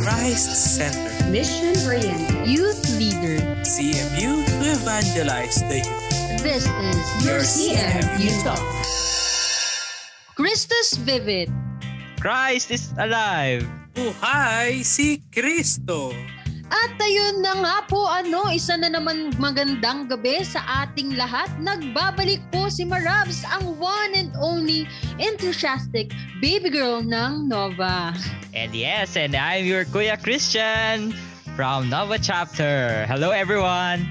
Christ Center. Mission-oriented. Youth leader. CMU to evangelize the youth. This is your CMU Talk. Christus Vivid. Christ is alive! Buhay si Kristo! At ayun na nga po ano, isa na naman magandang gabi sa ating lahat. Nagbabalik po si Marabs, ang one and only enthusiastic baby girl ng Nova. And yes, and I'm your Kuya Christian from Nova Chapter. Hello everyone!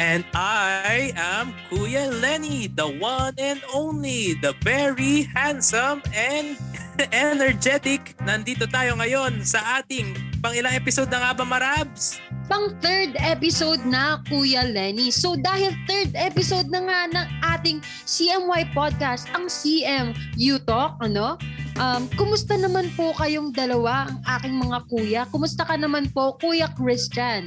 And I am Kuya Lenny, the one and only, the very handsome and energetic. Nandito tayo ngayon sa ating pang ilang episode na nga ba Marabs? Pang third episode na Kuya Lenny. So dahil third episode na nga ng ating CMY podcast, ang CM You Talk, ano? Um, kumusta naman po kayong dalawa, ang aking mga kuya? Kumusta ka naman po, Kuya Christian?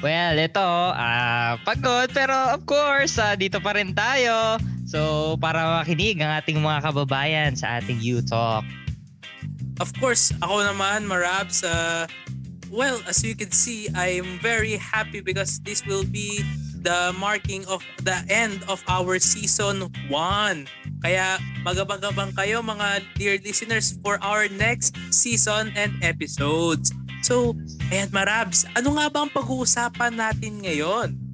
Well, ito, ah pagod pero of course, ah, dito pa rin tayo. So, para makinig ang ating mga kababayan sa ating You Talk. Of course, ako naman Marabs, uh, well, as you can see, I'm very happy because this will be the marking of the end of our season 1. Kaya magabang-abang kayo mga dear listeners for our next season and episodes. So, ayan Marabs, ano nga ba ang pag-uusapan natin ngayon?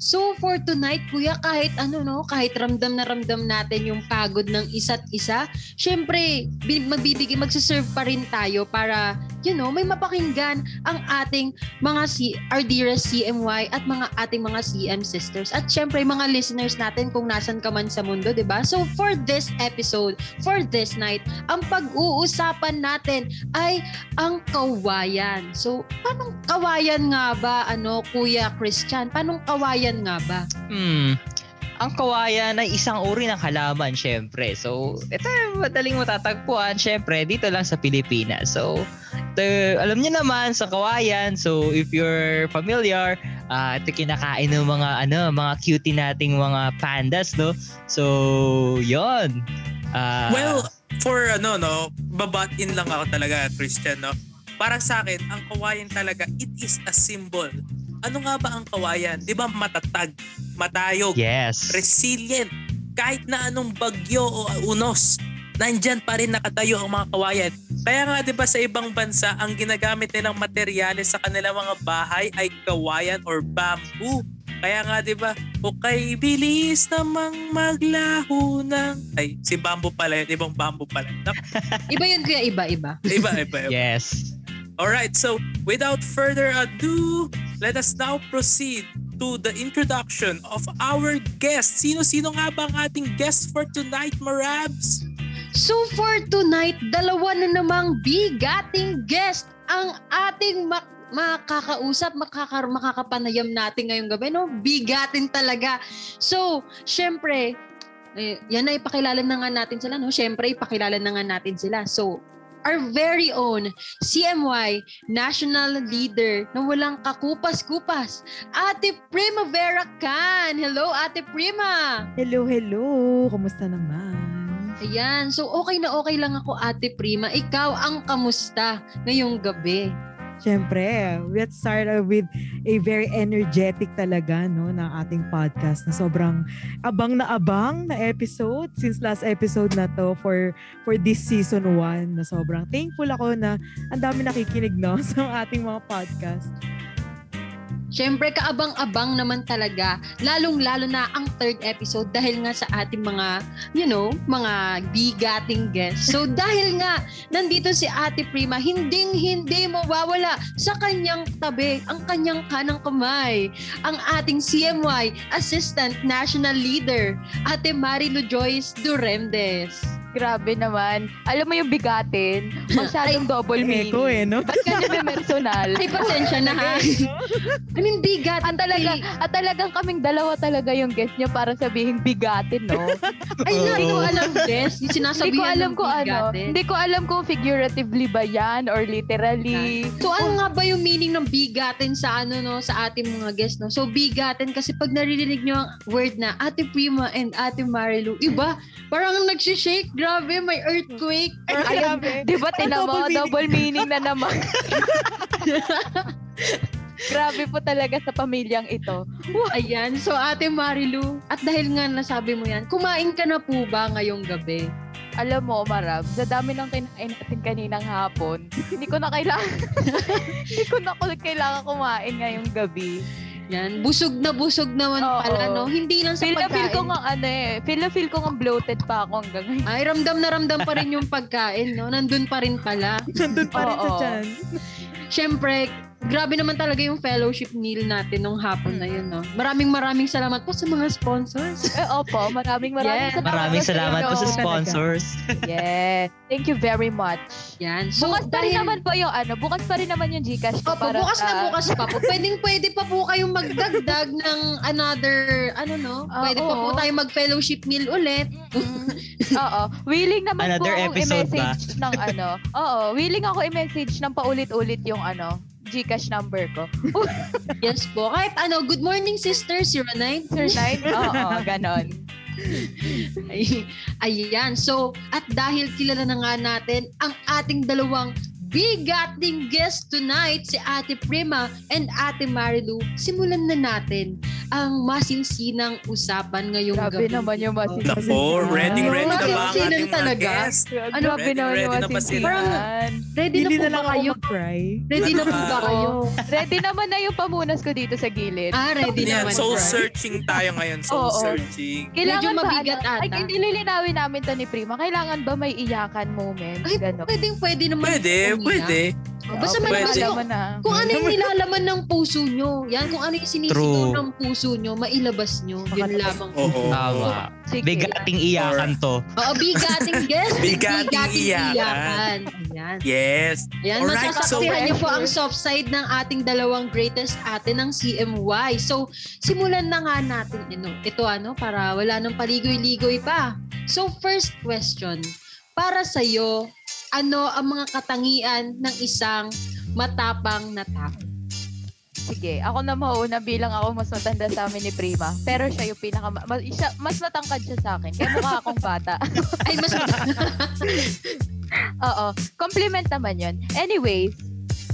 So for tonight, kuya, kahit ano no, kahit ramdam na ramdam natin yung pagod ng isa't isa, syempre bi- magbibigay magse-serve pa rin tayo para you know, may mapakinggan ang ating mga C- our dearest CMY at mga ating mga CM sisters. At syempre mga listeners natin kung nasan ka man sa mundo, 'di ba? So for this episode, for this night, ang pag-uusapan natin ay ang kawayan. So, paano kawayan nga ba ano, Kuya Christian? Paano kawayan nga ba? Hmm, ang kawayan ay isang uri ng halaman, syempre. So, ito madaling matatagpuan, syempre, dito lang sa Pilipinas. So, ito, alam niyo naman sa kawayan, so if you're familiar, ah ito kinakain ng mga ano, mga cutie nating mga pandas, no? So, yon. Ah, Well, for ano no, babatin lang ako talaga Christian no. Para sa akin, ang kawayan talaga, it is a symbol. Ano nga ba ang kawayan? 'Di ba matatag, matayog, yes. resilient. Kahit na anong bagyo o unos, nandyan pa rin nakatayo ang mga kawayan. Kaya nga 'di ba sa ibang bansa, ang ginagamit nilang materyales sa kanilang mga bahay ay kawayan or bamboo. Kaya nga 'di ba, o kay bilis namang maglaho ng ay si bamboo pala, yun, ibang bamboo pala. Iba yun kuya, iba, iba. Iba, iba, iba. Yes. Alright, so without further ado, let us now proceed to the introduction of our guest. Sino-sino nga ba ang ating guest for tonight, Marabs? So for tonight, dalawa na namang bigating guest ang ating mak makakausap, makaka makakapanayam natin ngayong gabi, no? Bigatin talaga. So, syempre, eh, yan na ipakilala na nga natin sila, no? Syempre, ipakilala na nga natin sila. So, our very own CMY National Leader na walang kakupas-kupas, Ate Primavera Can. Hello, Ate Prima! Hello, hello. Kumusta naman? Ayan. So, okay na okay lang ako, Ate Prima. Ikaw ang kamusta ngayong gabi? Siyempre, let's start with a very energetic talaga no ng ating podcast na sobrang abang na abang na episode since last episode na to for for this season 1 na sobrang thankful ako na ang dami nakikinig no sa ating mga podcast. Siyempre, kaabang-abang naman talaga. Lalong-lalo na ang third episode dahil nga sa ating mga, you know, mga bigating guests. So, dahil nga, nandito si Ate Prima, hinding-hindi mawawala sa kanyang tabi, ang kanyang kanang kamay, ang ating CMY Assistant National Leader, Ate Marilu Joyce Duremdes. Grabe naman. Alam mo yung bigatin, masyadong double meaning. Echo eh, no? Ba't ganyan may personal? Ay, pasensya na ha. I mean, bigat. At talaga, at talagang kaming dalawa talaga yung guest niya para sabihin bigatin, no? Ay, hindi ko alam, Des. Yung hindi sinasabihan ko alam kung ano. Hindi ko alam kung figuratively ba yan or literally. So ano nga ba yung meaning ng bigatin sa ano no sa ating mga guests no? So bigatin kasi pag naririnig nyo ang word na Ate Prima and Ate Marilu, iba, parang nagsishake, Grabe, may earthquake. Ayun, di ba tinan mo, double meaning. double meaning na naman. Grabe po talaga sa pamilyang ito. Ayan. So, Ate Marilu, at dahil nga nasabi mo yan, kumain ka na po ba ngayong gabi? Alam mo, Marab, sa dami ng kinain natin kaninang hapon, hindi ko na kailangan, hindi ko na kailangan kumain ngayong gabi. Yan. Busog na busog naman Oo. pala, no? Hindi lang sa Feel na feel pagkain. ko nga ano eh, feel na feel ko nga bloated pa ako hanggang ngayon. Ay, ramdam na ramdam pa rin yung pagkain, no? Nandun pa rin pala. Nandun pa rin sa Oo. tiyan. Siyempre, grabe naman talaga yung fellowship meal natin nung hapon na yun, no? Maraming maraming salamat po sa mga sponsors. Eh, opo, maraming maraming Yes. salamat. Maraming sa salamat po sa sponsors. Yes. Thank you very much. Yan. So, bukas pa rin dahil- naman po yung ano, bukas pa rin naman yung Gcash ko Opo, para bukas na bukas pa po. Pwedeng pwede pa po kayong magdagdag ng another, ano no? Ah, Pwede pa po oo. tayo mag-fellowship meal ulit. Mm. Oo. Willing naman Another po akong ba? i-message ng ano. Oo. Willing ako i-message ng paulit-ulit yung ano, Gcash number ko. Yes po. Kahit ano, good morning sister, 09. Sir Nine? Oo, ganon. Ay, ayan. So, at dahil kilala na nga natin ang ating dalawang bigating guest tonight, si Ate Prima and Ate Marilu, simulan na natin ang masinsinang usapan ngayong Grabe gabi. naman yung masin. Nako, ready ready na ba ang Masinsinan ating mga guest? Ano, Grabe ready- ready yung na ba sila? masinsinan. Ready na Hindi po na ba kayo? mag-cry. Ready na po ba Oo. kayo? Ready naman na yung pamunas ko dito sa gilid. Ah, ready Yan, naman. soul searching tayo ngayon, soul Oo. searching. Kailangan Medyo ba, mabigat ano, ata. Ay, hindi lilinawin namin to ni Prima. Kailangan ba may iyakan moment? Ay, pwedeng pwede naman. Pwede, umiyak. pwede. Basta Oo, may pwede. mo na. Kung ano yung nilalaman ng puso nyo. Yan, kung ano yung sinisigaw True. ng puso nyo, mailabas nyo. Yun lamang. Oo. Tama. Sige. Bigating iyakan to. Oo, bigating guest. Bigating iyakan. iyakan. Ayan. Yes. Ayan, Alright, masasaksihan so- niyo po ang soft side ng ating dalawang greatest ate ng CMY. So, simulan na nga natin ito, ito ano, para wala nang paligoy-ligoy pa. So, first question. Para sa'yo, ano ang mga katangian ng isang matapang na tao? Sige, ako na mauna bilang ako mas matanda sa amin ni Prima. Pero siya yung pinaka... Mas, siya, mas matangkad siya sa akin. Kaya mukha akong bata. Ay, mas Oo. Compliment naman yun. Anyways,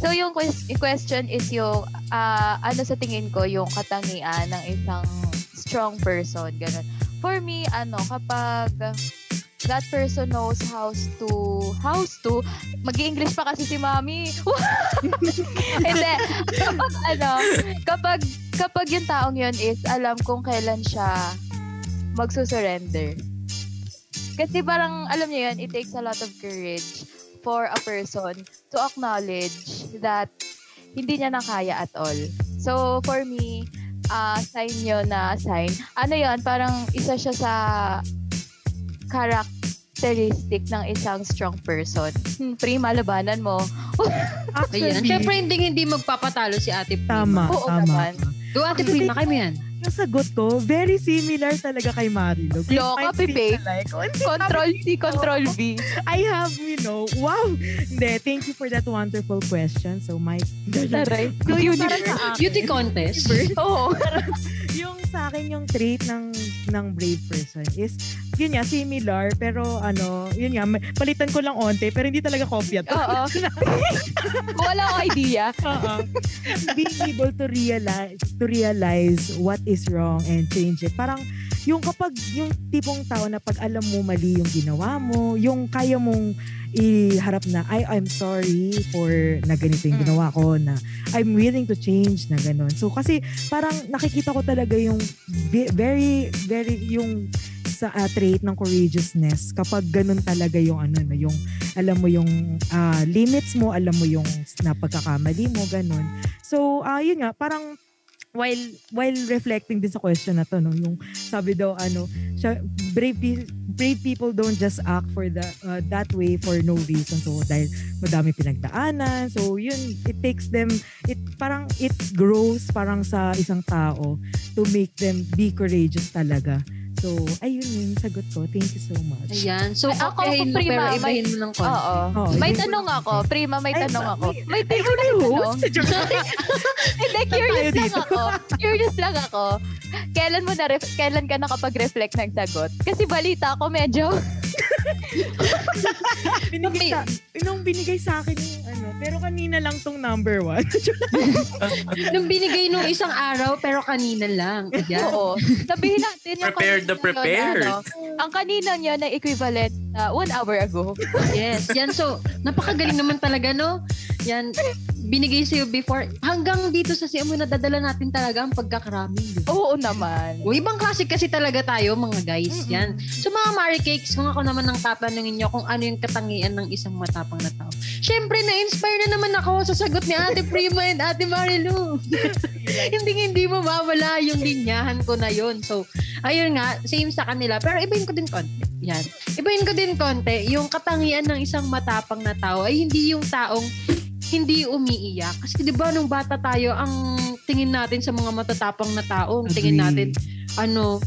so yung ques- yung question is yung ah, ano sa tingin ko yung katangian ng isang strong person. Ganun. For me, ano, kapag that person knows how to how to mag english pa kasi si mami. Hindi. Kapag ano kapag kapag yung taong yun is alam kung kailan siya magsusurrender. Kasi parang alam niyo yun it takes a lot of courage for a person to acknowledge that hindi niya na kaya at all. So for me ah sign yun na sign. Ano yun parang isa siya sa characteristic ng isang strong person. Hmm, prima, labanan mo. Ayan. Actually, Siyempre, hindi hindi magpapatalo si Ate Prima. tama, Oo tama. naman. Go, Ate Prima, kayo mo yan. Yung sagot ko, very similar talaga kay Marilo. Loka, Might oh, hindi Control C, Control V. I have, you know, wow. Hindi, thank you for that wonderful question. So, my... Taray. So, yung para sa akin, Beauty contest. Oo. yung sa akin yung trait ng ng brave person is yun nga similar pero ano yun nga palitan ko lang onte pero hindi talaga kopya to. Oo. Wala akong idea. Oo. Being able to realize to realize what is wrong and change it. Parang yung kapag yung tipong tao na pag alam mo mali yung ginawa mo, yung kaya mong iharap na I I'm sorry for na ganito yung Mm. ginawa ko na I'm willing to change na ganun. So kasi parang nakikita ko talaga yung ve- very very yung sa uh, trait ng courageousness kapag ganun talaga yung ano no yung alam mo yung ah, limits mo alam mo yung napagkakamali mo ganun so ah yun nga parang while while reflecting din sa question na to no? Yung sabi daw ano siya, brave brave people don't just act for the uh, that way for no reason. So dahil madami pinagdaanan. So yun it takes them it parang it grows parang sa isang tao to make them be courageous talaga so ayun yun sagot ko thank you so much Ayan. So, Ay, ako, okay, Prima, pero may- ibahin mo ng konti. Oo. Oo, May yun. tanong ako. Prima, may Ay, tanong ako. May Ay, ikaw na yung host. Hindi, curious lang ako. Curious lang ako. Kailan mo na kailan ka nakapag-reflect ng sagot? Kasi balita ko medyo binigay sa, nung binigay sa akin yung ano, pero kanina lang tong number one. Nung binigay nung isang araw, pero kanina lang. Ayan. Oo. Sabihin natin yung Prepared kanina the prepared. Yun, ano, ang kanina niya na equivalent na one hour ago. Yes, yan. So, napakagaling naman talaga, no? Yan, binigay sa'yo before. Hanggang dito sa CMO, nadadala natin talaga ang pagkakarami. Oo naman. O, ibang klase kasi talaga tayo, mga guys. Mm-mm. Yan. So, mga Mari Cakes, kung ako naman ang tatanungin nyo kung ano yung katangian ng isang matapang na tao. Siyempre, na-inspire na naman ako sa sagot ni Ate Prima and Ate Marilu. hindi hindi mo mawala yung linyahan ko na yon So, ayun nga, same sa kanila. Pero ibahin ko din konti. Yan. Ibahin ko din konti. Yung katangian ng isang matapang na tao ay hindi yung taong hindi umiiyak. Kasi di ba nung bata tayo, ang tingin natin sa mga matatapang na tao, ang tingin Agree. natin, ano.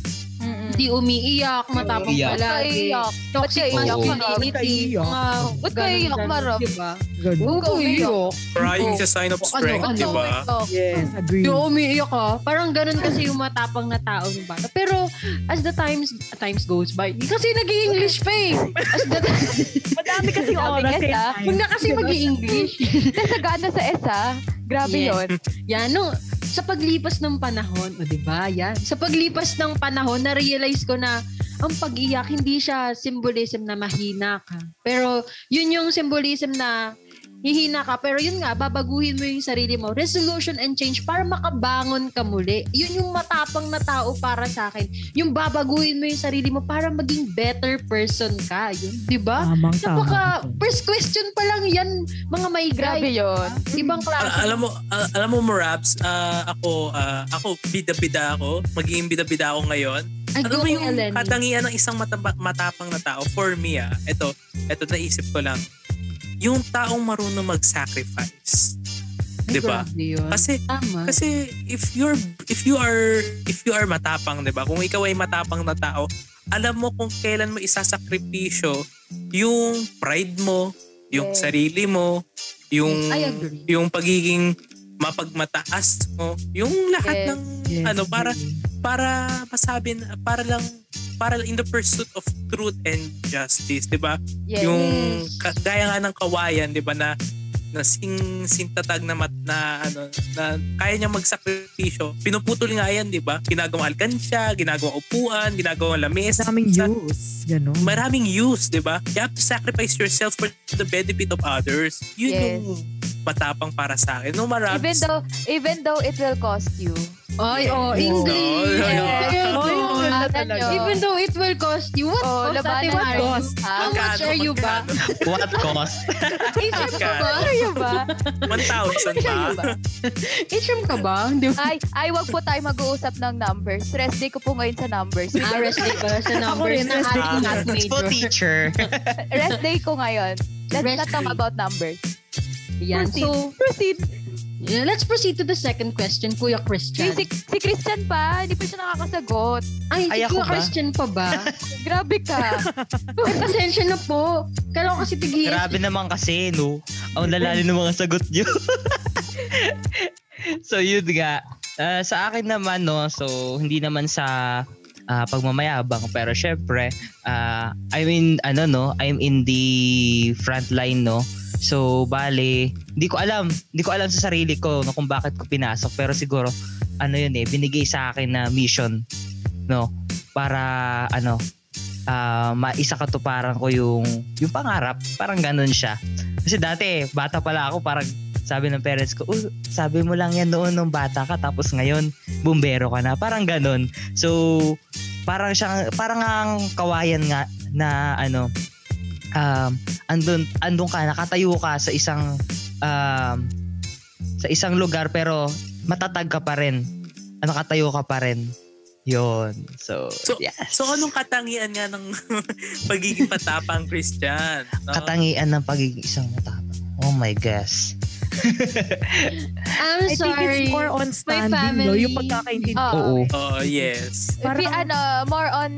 Hindi umiiyak, matapang Umiiyak. palagi. Iyak. Toxic Ba't kayo iyak? masculinity. Ba't kayo iyak? Mga Ba't kayo iyak, ganun-ganun, Marap? Diba? Ganun. Oo, Ikaw iyak. Crying Oo. is a sign of Ano, strength, ano? di ba? Yes, agree. Yung umiiyak ka. Parang ganun kasi yung matapang na tao ng bata. Pero as the times times goes by, kasi nag-i-English pa eh. As the Madami kasi Sabi oras. niya, ah. time. Huwag na kasi mag-i-English. Kasi gana sa ESA. Grabe Yes. yun. Yan, no, sa paglipas ng panahon, o di ba? Yan. Sa paglipas ng panahon, na-realize ko na ang pag-iyak, hindi siya symbolism na mahina ka. Pero yun yung symbolism na hihina ka. Pero yun nga, babaguhin mo yung sarili mo. Resolution and change para makabangon ka muli. Yun yung matapang na tao para sa akin. Yung babaguhin mo yung sarili mo para maging better person ka. Yun, di ba? Tamang Napaka, first question pa lang yan, mga may Grabe yun. Ibang klase. Al- alam mo, al- alam mo, Maraps, ah, ako, ah, ako, bida-bida ako. Magiging bida-bida ako ngayon. Ay, Ano mo yung katangian ng isang matapang na tao? For me, ah, ito, ito naisip ko lang. Yung taong marunong mag-sacrifice. Di ba? Kasi Tama. kasi if you're if you are if you are matapang, 'di ba? Kung ikaw ay matapang na tao, alam mo kung kailan mo isasakripisyo yung pride mo, yung Yes. sarili mo, yung yung pagiging mapagmataas mo, yung lahat Yes. ng Yes, ano para para masabi para lang para in the pursuit of truth and justice, 'di ba? Yes. Yung gaya nga ng kawayan, 'di ba na na sing sintatag na mat na ano na kaya niya magsakripisyo. Pinuputol nga yan, 'di ba? Ginagawang alkansya, ginagawang upuan, ginagawang lamesa. Daming use. Ganun. Maraming use, 'di ba? You have to sacrifice yourself for the benefit of others. Yun Yes. yung matapang para sa akin. No marabs. Even though, even though it will cost you. Ay, oh. English. Oh, Yes. Yes. Oh, nyo. Even though it will cost you, what Oh, cost, Ate nyo. cost? How much are you ba? What cost? H&M ka ba? Kayo ba? 1,000 Kayo ba? H&M ka ba? Ay, ay, wag po tayo mag-uusap ng numbers. Stress day ko po ngayon sa numbers. Ah, rest day ba sa numbers rin, ng rest day ating ko. math It's po teacher. Rest day ko ngayon. Let's not talk about numbers. Yan. Proceed. So, Proceed. yeah, let's proceed to the second question, Kuya Christian. Si, si Christian pa, hindi pa siya nakakasagot. Ay, si Ay, ako Kuya ba? Christian pa ba? Grabe ka. Ay, pasensya na po. Kala ko kasi tigil. Grabe naman kasi, no? Ang lalali ng mga sagot nyo. so, yun nga. Ah, sa akin naman, no? So, hindi naman sa ah, pagmamayabang. Pero syempre, ah, I mean, ano, no? I'm in the front line, no? So, bale, hindi ko alam. Hindi ko alam sa sarili ko no, kung bakit ko pinasok. Pero siguro, ano yun eh, binigay sa akin na mission, no? Para, ano, ah maisa katuparan ko yung yung pangarap. Parang ganun siya. Kasi dati, bata pala ako, parang sabi ng parents ko, "Uy, sabi mo lang yan noon nung bata ka, tapos ngayon, bumbero ka na. Parang ganun. So, parang siyang, parang ang kawayan nga na ano, um, andun, andun ka, nakatayo ka sa isang, um, sa isang lugar, pero matatag ka pa rin. Nakatayo ka pa rin. Yon. So, So, yes. so anong katangian nga ng pagiging patapang Christian? No? katangian ng pagiging isang matapang. Oh my gosh. I'm I think sorry. it's more on standing, no? family- Yung pagkakaintindi. Oo. Oh, yes. Parang- Parang, ano, more on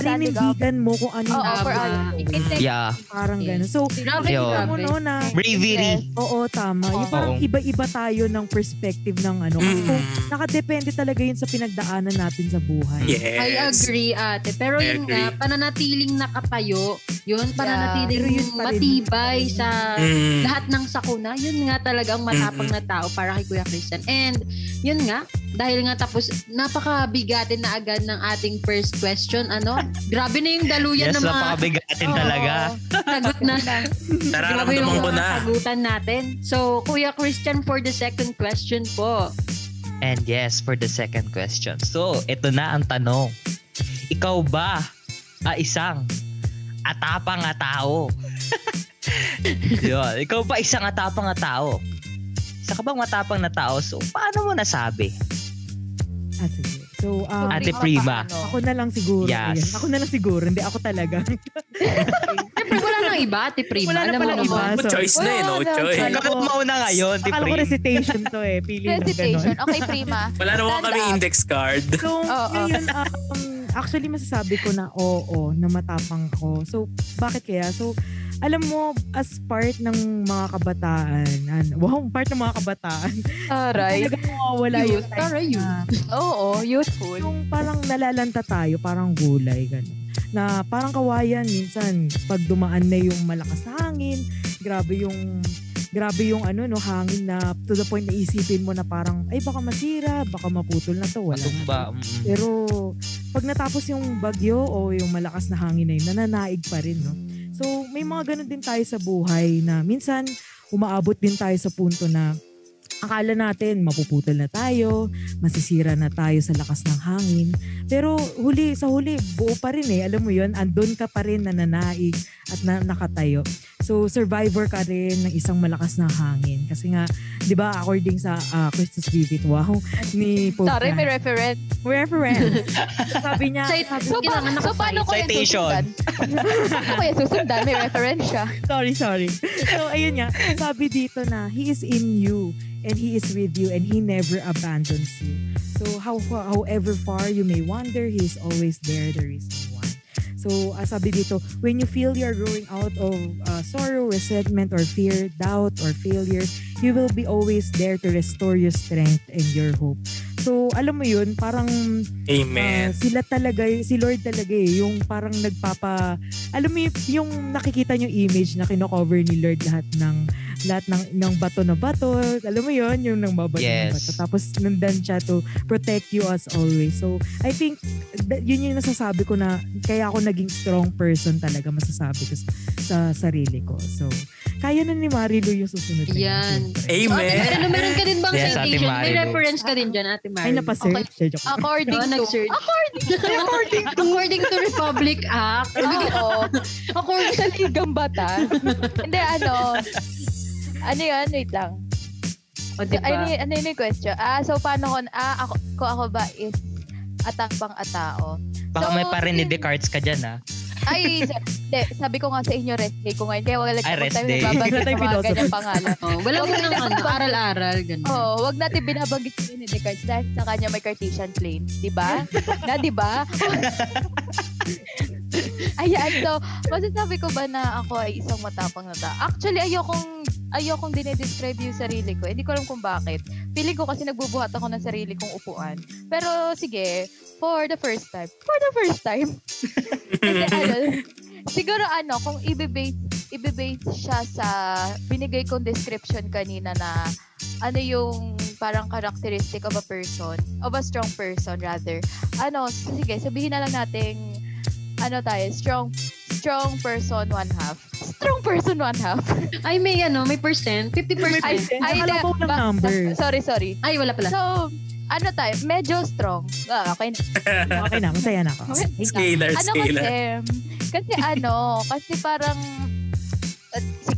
paninindigan mo kung ano yung Oo, for Tama. other things. Yeah. parang Yes. gano'n. So, Grabe, Yun. alam mo grabe. no na Bravery. Oo, tama. Yung Oo. parang iba-iba tayo ng perspective ng ano. Kasi kung Mm. nakadepende talaga yun sa pinagdaanan natin sa buhay. Yes. I agree, ate. Pero I yun nga, pananatiling nakatayo, yun, pananatiling Pero yun pa rin. matibay sa Mm. lahat ng sakuna, yun nga talagang matapang na tao para kay Kuya Christian. And yun nga, dahil nga tapos napakabigatin na agad ng ating first question, ano? Grabe na yung daluyan Yes, ng mga napakabigatin Oo. talaga. sagot na. Nararamdaman ko na. sagutan natin. So, Kuya Christian for the second question po. And yes, for the second question. So, ito na ang tanong. Ikaw ba ah, isang atapang na tao? Yun. Ikaw ba isang atapang na tao? Isa ka bang matapang na tao? So, paano mo nasabi? Ah, sige. So, um, Ate Prima. Paano? ako na lang siguro. Yes. Ayan. Ako na lang siguro. Hindi, ako talaga. Siyempre, wala nang iba, Ate Prima. Wala na Alam mo palang iba. naman. No choice na eh, no na. choice. Wala. Ikaw mauna ngayon, Akala ko recitation to eh. Pili lang Hesitation. gano'n. Okay, prima. Wala naman Stand kami index card. So, Oo. ngayon, um, actually masasabi ko na oo, na matapang ko. So, bakit kaya? So, alam mo, as part ng mga kabataan, an, wow, part ng mga kabataan, Aray. talagang mawawala yung Youth, time tara, youth. Oo, youthful. yung parang nalalanta tayo, parang gulay, gano'n. Na parang kawayan, minsan, pag dumaan na yung malakas hangin, grabe yung grabe yung ano no hangin na to the point na isipin mo na parang ay baka masira baka maputol na to wala na. Matumba. mm. Pero pag natapos yung bagyo o yung malakas na hangin na yun, nananaig pa rin, no? So, may mga ganun din tayo sa buhay na minsan umaabot din tayo sa punto na akala natin mapuputol na tayo, masisira na tayo sa lakas ng hangin. Pero huli, sa huli, buo pa rin eh. Alam mo yun, andun ka pa rin nananaig at na, nakatayo. So, survivor ka rin ng isang malakas na hangin. Kasi nga, di ba, according sa uh, Christus Vivid, wow, ni Pope Sorry, may reference. reference. sabi niya, Cite- sabi, So, pa- so paano ko yan Citation. susundan? paano ko yan susundan? May reference siya. sorry, sorry. So, ayun nga, sabi dito na, He is in you and He is with you and He never abandons you. So, how, however far you may wander, He is always there, the reason why. So, uh, sabi dito, when you feel you're growing out of uh, sorrow, resentment, or fear, doubt, or failure, He will be always there to restore your strength and your hope. So, alam mo yun, parang Amen. Ah, sila talaga, si Lord talaga eh, yung parang nagpapa, alam mo yung, yung nakikita yung image na kino-cover ni Lord lahat ng, lahat ng, ng bato na bato, alam mo yun, yung nang babato ng Yes. bato. Tapos nandun siya to protect you as always. So, I think, that, yun yung nasasabi ko na, kaya ako naging strong person talaga, masasabi ko sa, sa sarili ko. So, kaya na ni Marilu yung susunod na Yan. Amen. Ate, ano, meron ka din bang Yes, Ate citation? May reference ka din dyan, Ate Marilu. Ay, napasearch. Okay. According to... nag-search. According to... According to, according to Republic Act. Oo. according sa ligang bata. Hindi, ano... Ano yun? Wait lang. O, diba? Ano, yun- ano yun yung question? Ah, so paano ko... Ah, ako, ko ako ba is atapang atao? Baka So, may pa rin ni Descartes ka dyan, ah. Ay, hindi, sabi ko nga sa inyo rest day ko ngayon. Kaya wag, Ay, wag rest tayo day. nababanggit Wag tayo ng mga philosopher. ganyang pangalan. Oh, wala mo nang na- ano, aral-aral, ganun. Oo, wag natin binabanggit si ni Descartes dahil sa kanya may Cartesian plane. Di ba? na, di ba? Ayan, so, masasabi ko ba na ako ay isang matapang na tao? Actually, ayokong, ayokong dinedescribe yung sarili ko. Hindi ko alam kung bakit. Feeling ko kasi nagbubuhat ako ng sarili kong upuan. Pero, sige, for the first time. For the first time. Kasi ano, siguro ano, kung ibe-base, ibe-base siya sa binigay kong description kanina na ano yung parang characteristic of a person, of a strong person rather. Ano, sige, sabihin na lang natin, ano tayo, strong strong person one half. Strong person one half. Ay, may ano, may percent? 50%? May Ay, percent. Ay, na- ko ng ba- numbers. Sorry, sorry. ay, wala pala. So, ano tayo, medyo strong. Ah, okay na. Okay na, masaya na ako. Scalar, ano scalar. kasi, kasi ano, kasi parang,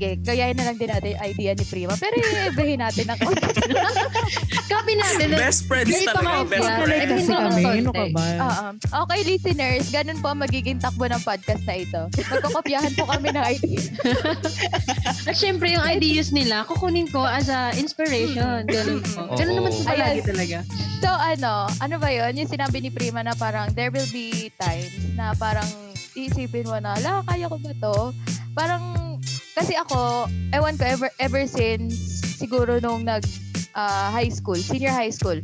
sige, gayahin na lang din natin yung idea ni Prima. Pero i-ibahin natin ang Copy natin. Best friends talaga. mga Best friends. kasi kami. Ano ka context. ba? Oo. Okay, listeners, ganun po ang magiging takbo ng podcast na ito. Magkokopyahan po kami ng idea. At syempre, yung ideas nila, kukunin ko as a inspiration. Ganun po. Ganun Oo. naman po palagi Ayan. talaga. So ano, ano ba yun? Yung sinabi ni Prima na parang there will be times na parang iisipin mo na, la, kaya ko ba to? Parang, kasi ako, ewan ko, ever, ever since siguro nung nag ah, high school, senior high school.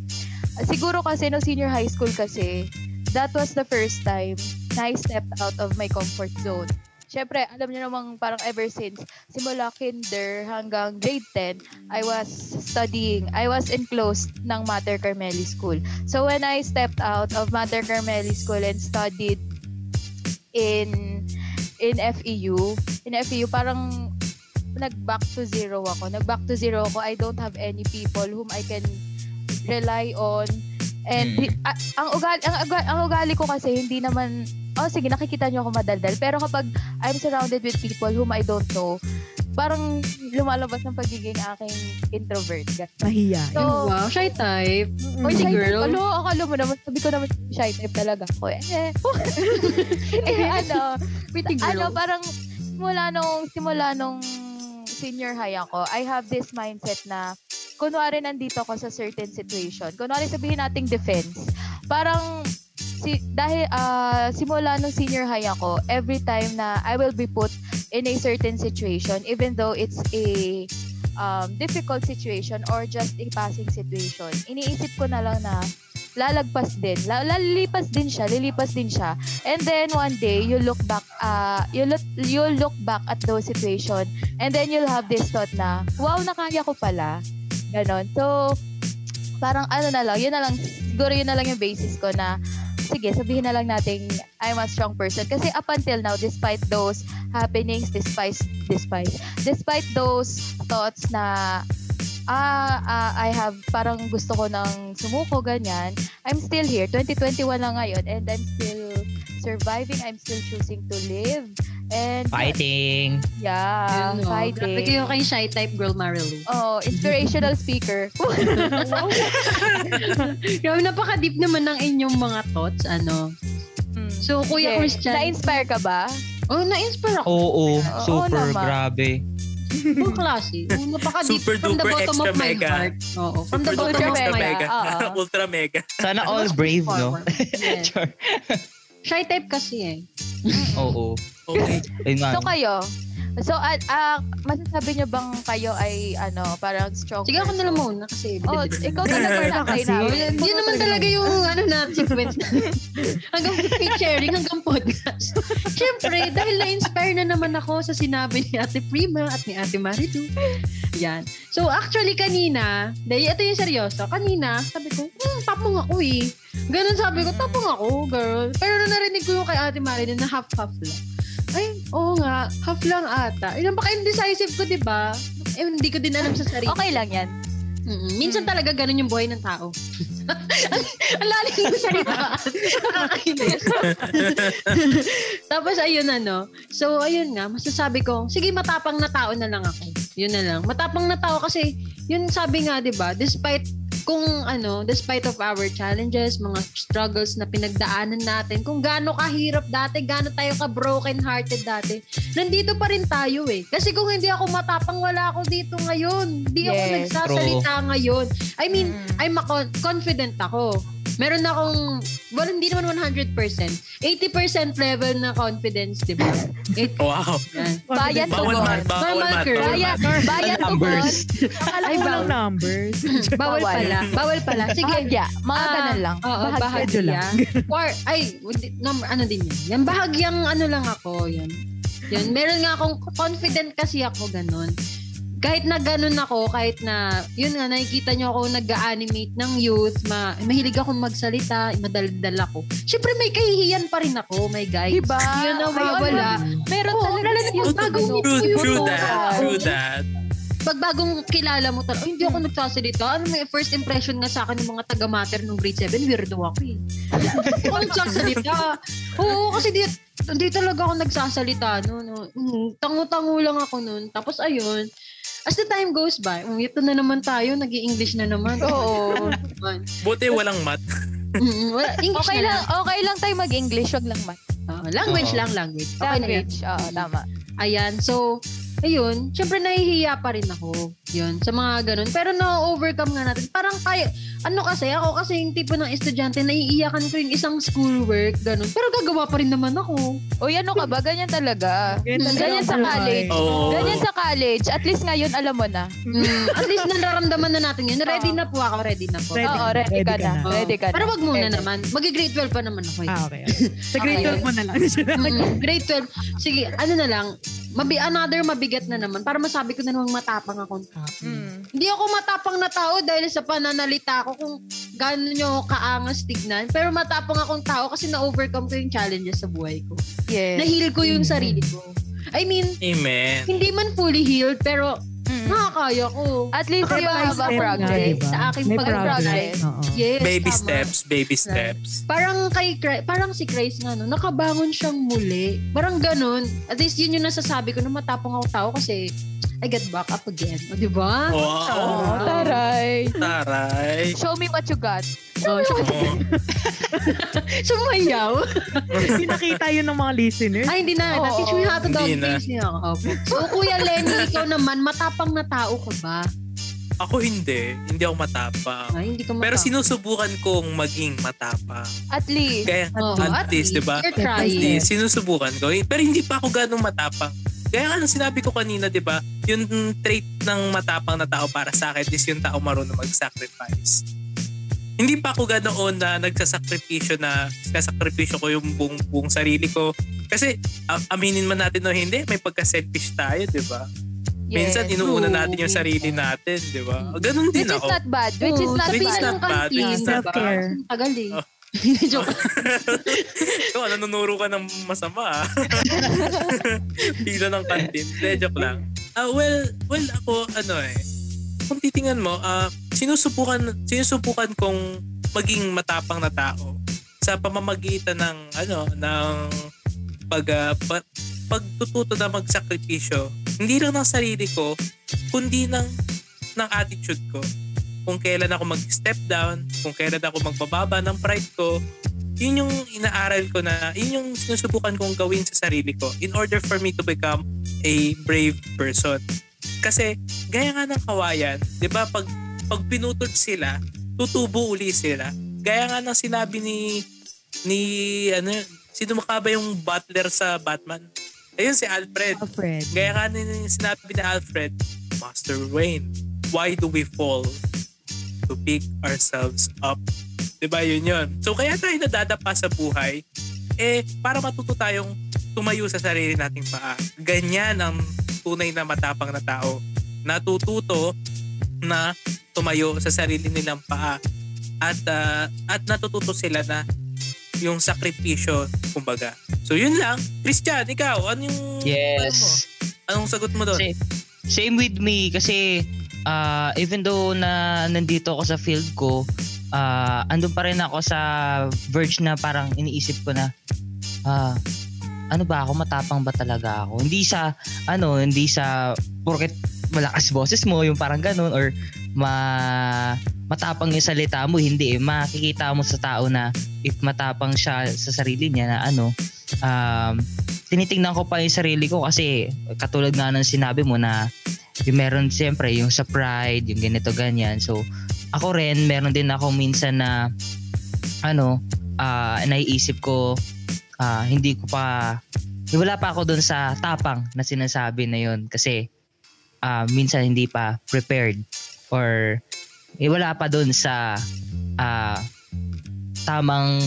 Siguro kasi no senior high school kasi, that was the first time na I stepped out of my comfort zone. Siyempre, alam niyo namang parang ever since, simula kinder hanggang grade 10, I was studying. I was enclosed ng Mater Carmeli School. So when I stepped out of Mater Carmeli School and studied in in FEU, in FEU parang nag-back to zero ako. Nag-back to zero ako. I don't have any people whom I can rely on. And Mm. a- ang ugali ang, ugali, ang ugali ko kasi hindi naman oh sige nakikita niyo ako madaldal pero kapag I'm surrounded with people whom I don't know parang lumalabas ng pagiging aking introvert. Mahiya. So, wow, shy type. Mm. Or shy si girl. Type, alo, akala mo naman, sabi ko naman, shy type talaga ako. Eh, eh ano, Pretty ano, girl. parang simula nung, simula nung senior high ako, I have this mindset na, kunwari nandito ako sa certain situation, kunwari sabihin nating defense, parang, si, dahil, ah, simula nung senior high ako, every time na I will be put in a certain situation, even though it's a um, difficult situation or just a passing situation, iniisip ko na lang na lalagpas din. La- lalilipas din siya, lilipas din siya. And then one day you look back uh you look you look back at those situation and then you'll have this thought na wow, nakaya ko pala. Ganon. So parang ano na lang, yun na lang siguro yun na lang yung basis ko na sige, sabihin na lang natin I'm a strong person kasi up until now despite those happenings, despite despite despite those thoughts na ah, ah, I have parang gusto ko nang sumuko ganyan. I'm still here. 2021 lang ngayon and I'm still surviving. I'm still choosing to live. And Fighting. yeah, no. Grabe fighting. kayo kay shy type girl Marilu. Oh, inspirational speaker. Grabe, napaka-deep naman ng inyong mga thoughts, ano. Mm. So, Kuya Yeah. Christian, Na-inspire ka ba? oh, na-inspire ako. Oo, Oo super naman. grabe. Ibang klase. Oh, napaka-deep Super from the duper bottom extra of my mega. heart. Oo, from the Super bottom duper of extra my mega. Oo. Ultra mega. Sana all brave, no? Yes. Shy type kasi eh. Oo. Okay. Ayun. So kayo, so ah ah, masasabi niyo bang kayo ay ano, parang strong Sige, ako na lang muna kasi. Oh, ikaw na. na natin. Oh, yun, yun naman talaga yung ano na sequence hanggang speed sharing hanggang podcast. Siyempre, dahil na-inspire na naman ako sa sinabi ni Ate Prima at ni Ate Marilu. Yan. So actually kanina, dahil ito yung seryoso, kanina sabi ko, hmm, tapong ako eh. Ganun sabi ko, tapong ako, girl. Pero nung narinig ko yung kay Ate Marilu na half-half lang. Oo nga, half lang ata. Yun, baka indecisive ko, di ba? Eh, hindi ko din alam sa sarili. Okay lang yan. Mm-mm. Minsan talaga ganun yung buhay ng tao. Ang lalim ng salita. Nakakainis. Tapos ayun ano. So ayun nga, masasabi ko, sige matapang na tao na lang ako. Yun na lang. Matapang na tao kasi, yun sabi nga 'di ba despite kung ano, despite of our challenges, mga struggles na pinagdaanan natin, kung gaano kahirap dati, gaano tayo ka-broken hearted dati, nandito pa rin tayo eh. Kasi kung hindi ako matapang, wala ako dito ngayon. Hindi ako Yes. nagsasalita ngayon. I mean, Mm. I'm a con- confident ako. Meron akong, well, hindi naman 100%. 80% level na confidence, di ba? Wow. yan. Bayad Bawal mat. Bawal Normal mat. girl. Bawal bayad tugon. Numbers. Akala Ay, ko bawal. lang numbers. Bawal Bawal. pala. Bawal pala. Sige. Bahagya. Mga Ah, ganun lang. Oo, Bahagya. bahagya. Medyo lang. Or, ay, hindi- number, ano din yan. Yan, bahagyang ano lang ako. Yan. Yan. Meron nga akong confident kasi ako ganun. Kahit na ganun ako, kahit na, yun nga, nakikita nyo ako nag-animate ng youth, ma mahilig akong magsalita, madaldal ako. Siyempre, may kahihiyan pa rin ako, my guys. Diba? Yun May mawawala. Meron Oo, talaga lalo na yun. pag bagong True, true yung that. True that. Pag bagong kilala mo talaga, hindi ako nagsasalita. Ano may first impression nga sa akin ng mga taga-mater nung grade 7, weirdo ako eh. Hindi ako nagsasalita. Oo, kasi di, hindi talaga ako nagsasalita no, no. Mm, tango-tango lang ako noon. Tapos ayun, as the time goes by, um, ito na naman tayo, nag english na naman. Oo. Buti walang mat. Mm, wala, English Okay na lang, okay lang tayo mag-English, wag lang math. Ah, language Oo. lang, language. Okay na. Language, oo, tama. Ayan, so, ayun, syempre nahihiya pa rin ako. Yun, sa mga ganun. Pero na-overcome nga natin. Parang kaya, ano kasi, ako kasi yung tipo ng estudyante, naiiyakan ko yung isang schoolwork, ganun. Pero gagawa pa rin naman ako. O ano ka ba? Ganyan talaga. Ganyan talaga Ganyan ang sa college. Oo. Ganyan sa college. At least ngayon, alam mo na. Mm, at least nararamdaman na natin yun. Ready na po ako, ready na po. Ready. Oo, ready, Ready ka, ka na. na. Ready ka na. Pero wag muna Ready. naman. Mag-grade 12 pa naman ako. eh. Ah, okay. okay. Sa grade Okay. 12 mo na lang. Mm, grade 12. Sige, ano na lang. Mabi another mabigat na naman. Para masabi ko na namang matapang akong tao. Mm. Hindi ako matapang na tao dahil sa pananalita ko kung gaano nyo kaangas tignan. Pero matapang akong tao kasi na-overcome ko yung challenges sa buhay ko. Yes. Nahil ko yung Amen. sarili ko. I mean, Amen. hindi man fully healed, pero Mm. Nakakaya ko. At least you by have a step nga, diba? Sa aking May pag-progress. progress. Oo. Yes, Baby tama. steps, baby steps. Parang kay Chri- parang si Grace nga no, nakabangon siyang muli. Parang ganun. At least yun yung nasasabi ko na matapang ako tao kasi I get back up again. O, di ba? Wow. Oh, taray. Taray. Show me what you got. Oh, siya, Oo. sumayaw. Hindi nakita yun ng mga listeners. Ay, hindi na. Oo. Na-teach me how to dog Hindi na. niya ako. So, Kuya Lenny, ikaw naman, matapang na tao ka ba? Ako hindi. Hindi ako matapang. Ay, hindi ka matapang. Pero sinusubukan kong maging matapang. At least. Kaya, Oo, at least, di ba? You're At trying. least, sinusubukan ko. Pero hindi pa ako ganong matapang. Kaya nga, sinabi ko kanina, di ba, yung trait ng matapang na tao para sa akin is yung tao marunong mag-sacrifice. Hindi pa ako ganoon na nagsasakripisyo na sinasakripisyo ko yung buong, buong sarili ko. Kasi, aminin man natin o hindi, may pagka-selfish tayo, di ba? Minsan, Yes. inuuna True. natin yung sarili natin, di ba? Ganon din Which is ako. not bad. Which is not Which is pila bad. not ng bad, kantin, which is not fair. Tagal eh. Oh. Joke. Ikaw, nanunuro ka ng masama ah. Pila ng kantin. De, joke lang. Ah, well, well, ako, ano eh, kung titingnan mo, ah, sinusubukan, sinusubukan kong maging matapang na tao sa pamamagitan ng, ano, ng pag, ah, pa, pagtututo na magsakripisyo. Hindi lang ng sarili ko, kundi ng, ng attitude ko. Kung kailan ako mag-step down, kung kailan ako magbababa ng pride ko, yun yung inaaral ko na, yun yung sinusubukan kong gawin sa sarili ko in order for me to become a brave person. Kasi, gaya nga ng kawayan, di ba, pag, pag pinutol sila, tutubo uli sila. Gaya nga ng sinabi ni, ni, ano, sino maka ba yung butler sa Batman? Ayun, si Alfred. Alfred. Gaya nga ni sinabi ni Alfred, Master Wayne, why do we fall? To pick ourselves up. Diba yun yun? So kaya tayo nadadapa sa buhay, eh para matuto tayong tumayo sa sarili nating paa. Ganyan ang tunay na matapang na tao. Natututo na tumayo sa sarili nilang paa. At, ah, at natututo sila na yung sakripisyo, kumbaga. So yun lang. Christian, ikaw, ano yung ano mo? Yes. Anong sagot mo doon? Same, same with me kasi uh, even though na nandito ako sa field ko, uh, andun pa rin ako sa verge na parang iniisip ko na ah, ano ba ako matapang ba talaga ako? Hindi sa ano, hindi sa porket malakas boses mo yung parang ganun or ma matapang yung salita mo, hindi eh. Makikita mo sa tao na if matapang siya sa sarili niya na ano, um, tinitingnan ko pa yung sarili ko kasi katulad nga ng sinabi mo na yung meron siyempre yung sa pride, yung ganito ganyan. So ako rin meron din ako minsan na ano, ah naiisip ko ah, hindi ko pa wala pa ako doon sa tapang na sinasabi na yun. Kasi ah, minsan hindi pa prepared. Or eh, wala pa doon sa ah, tamang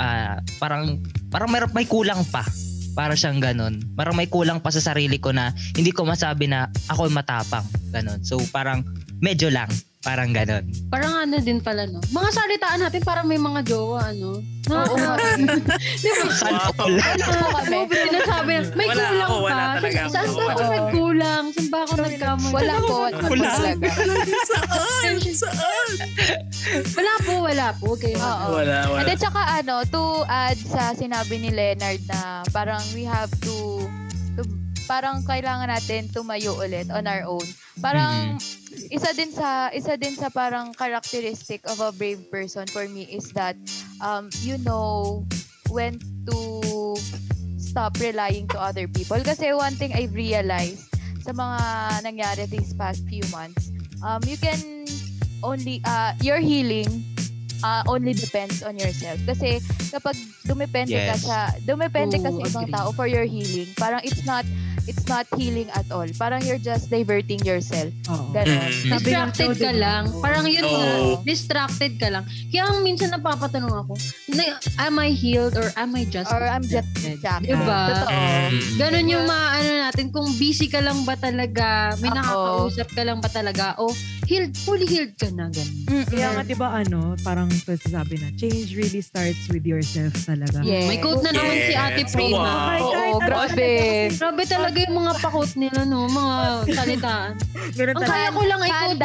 ah, parang parang may, may kulang pa para siyang ganun. Parang may kulang pa sa sarili ko na hindi ko masabi na ako matapang. Ganun. So parang medyo lang. Parang ganon. Parang ano din pala, no? Mga salitaan natin parang may mga jowa, ano? Oo. Di ba? Sana all. Ano mo kami? Oo, sinasabi, may Wala kulang ako, wala pa. talaga Saan ako. ba ako Oo. nagkulang? Saan ba ako nagkamali? Wala po. Wala po Wala. talaga. Saan? Saan? Wala po, wala po. Okay. Oo. Wala, wala. At then, tsaka ano, to add sa sinabi ni Leonard na parang we have to, to parang kailangan natin tumayo ulit on our own. Parang isa din sa isa din sa parang characteristic of a brave person for me is that um you know when to stop relying to other people. Kasi one thing I've realized sa mga nangyari these past few months um you can only uh your healing uh, only depends on yourself kasi kapag dumepende ka Yes. sa dumepende ka sa ibang agree. tao for your healing parang it's not it's not healing at all parang you're just diverting yourself Oo. ganon Mm. Distracted ka lang. Parang yun Oo. nga, distracted ka lang. Kaya ang minsan napapatanong ako, na, am I healed or am I just or I'm just distracted? Diba? totoo Mm. Ganon yung maano natin, kung busy ka lang ba talaga, may Oo. nakakausap ka lang ba talaga, o healed, fully healed ka na, ganon. Mm-mm. Kaya nga, di ba, ano, parang sabi na, change really starts with yourself talaga. Yes. May quote na naman si Ate Yes. Prima. Wow. Kahit- Oo, kahit ano grabe. talaga Grabe talaga yung mga pakot nila, no? Mga salitaan. Ang talaga. kaya ko lang i-quote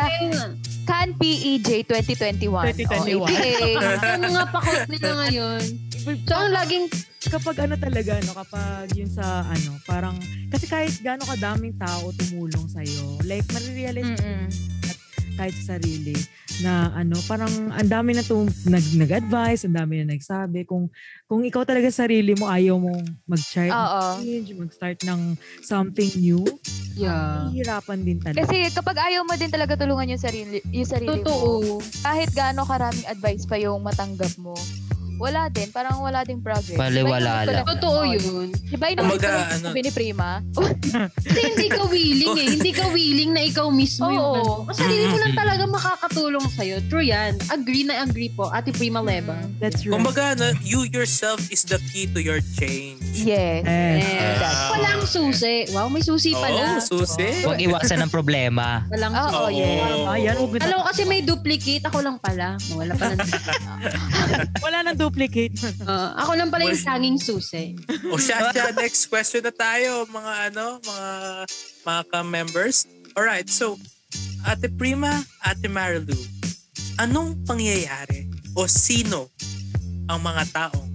Can PEJ 2021. 2021. Oh, yung mga pakot nila ngayon. So, ang laging, kapag ano talaga, no, kapag yun sa, ano, parang, kasi kahit gaano kadaming tao tumulong sa'yo, like, marirealize Mm-mm. Kahit sa sarili na ano parang ang dami na tum nag nag-advise, ang dami na nagsabi kung kung ikaw talaga sa sarili mo ayaw mong mag-try Oo. change, mag-start ng something new, yeah. hihirapan din talaga. Kasi kapag ayaw mo din talaga tulungan yung sarili, yung sarili mo, Totoo. kahit gaano karaming advice pa yung matanggap mo, wala din. Parang wala din progress. Baliwala Diba, lang. Totoo Oo. yun. Diba ko Kumbaga, ano- sabi ni Prima? Kasi hindi ka willing eh. Hindi ka willing na ikaw mismo yung Oo. ano. Ang sarili mo lang talaga makakatulong sa'yo. True yan. Agree na agree po. Ate Prima Leva. That's right. Kumbaga, no, you yourself is the key to your change. Yes. Eh, Yes. Ah. Walang susi. Wow, may susi pala. Oo, susi. Huwag iwasan ng problema. Walang Oo, susi. yes. ayan, huwag mo- Alam ko kasi may duplicate. Ako lang pala. Wala pala. wala nang duplicate. Uh, ako lang pala yung tanging susi. O siya, siya, next question na tayo, mga ano, mga mga ka-members. Alright, so, Ate Prima, Ate Marilu, anong pangyayari o sino ang mga taong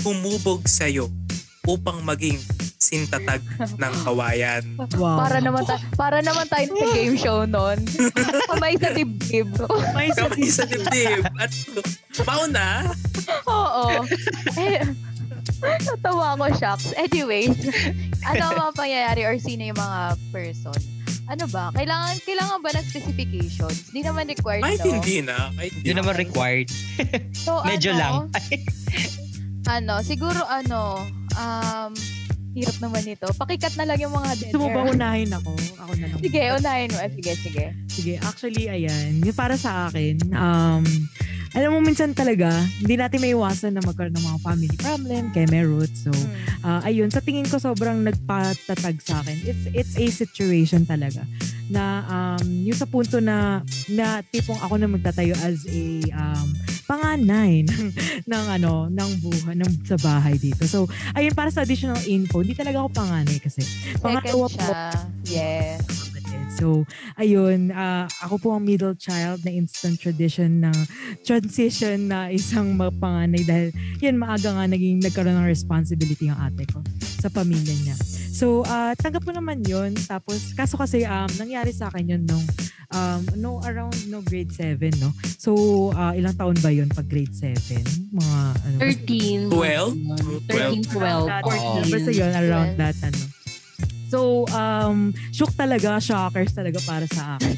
humubog sa'yo upang maging sintatag ng kawayan? Wow. Para naman ta- para naman tayo sa game show noon. Kamay sa dibdib. May isa Kamay sa dibdib. At mauna, Oo. Eh, natawa ako, shocks. Anyways, ano ang mga pangyayari or sino yung mga person? Ano ba? Kailangan kailangan ba ng specifications? Di naman required, kahit no? hindi na. Kahit hindi Hindi naman required. So, Medyo ano, lang. ano, siguro ano, um, hirap naman ito. Pakikat na lang yung mga dead Gusto mo ba air. unahin ako? Ako na lang. Sige, unahin mo. Sige, sige. Sige, actually, ayan. Yung para sa akin, um, alam mo, minsan talaga, hindi natin may iwasan na magkaroon ng mga family problem, kaya may roots. So. Ah, ayun, sa tingin ko sobrang nagpatatag sa akin. It's it's a situation talaga na um yung sa punto na na tipong ako na magtatayo as a um panganay ng, ng ano ng buhay ng sa bahay dito. So, ayun para sa additional info, hindi talaga ako panganay kasi. Pangalawa po. Yes. So, ayun, ah, ako po ang middle child na instant tradition na transition na isang mapanganay dahil yan, maaga nga naging nagkaroon ng responsibility ang ate ko sa pamilya niya. So, ah, tanggap ko naman yun. Tapos, kaso kasi, um, nangyari sa akin yun nung, um, no, around no grade 7, no? So, ah, ilang taon ba yun pag grade 7? Mga, ano, 13. 12? 13, 12, that, 14. Basta yun, around Twelve. that, ano. So, um, shook talaga, shockers talaga para sa akin.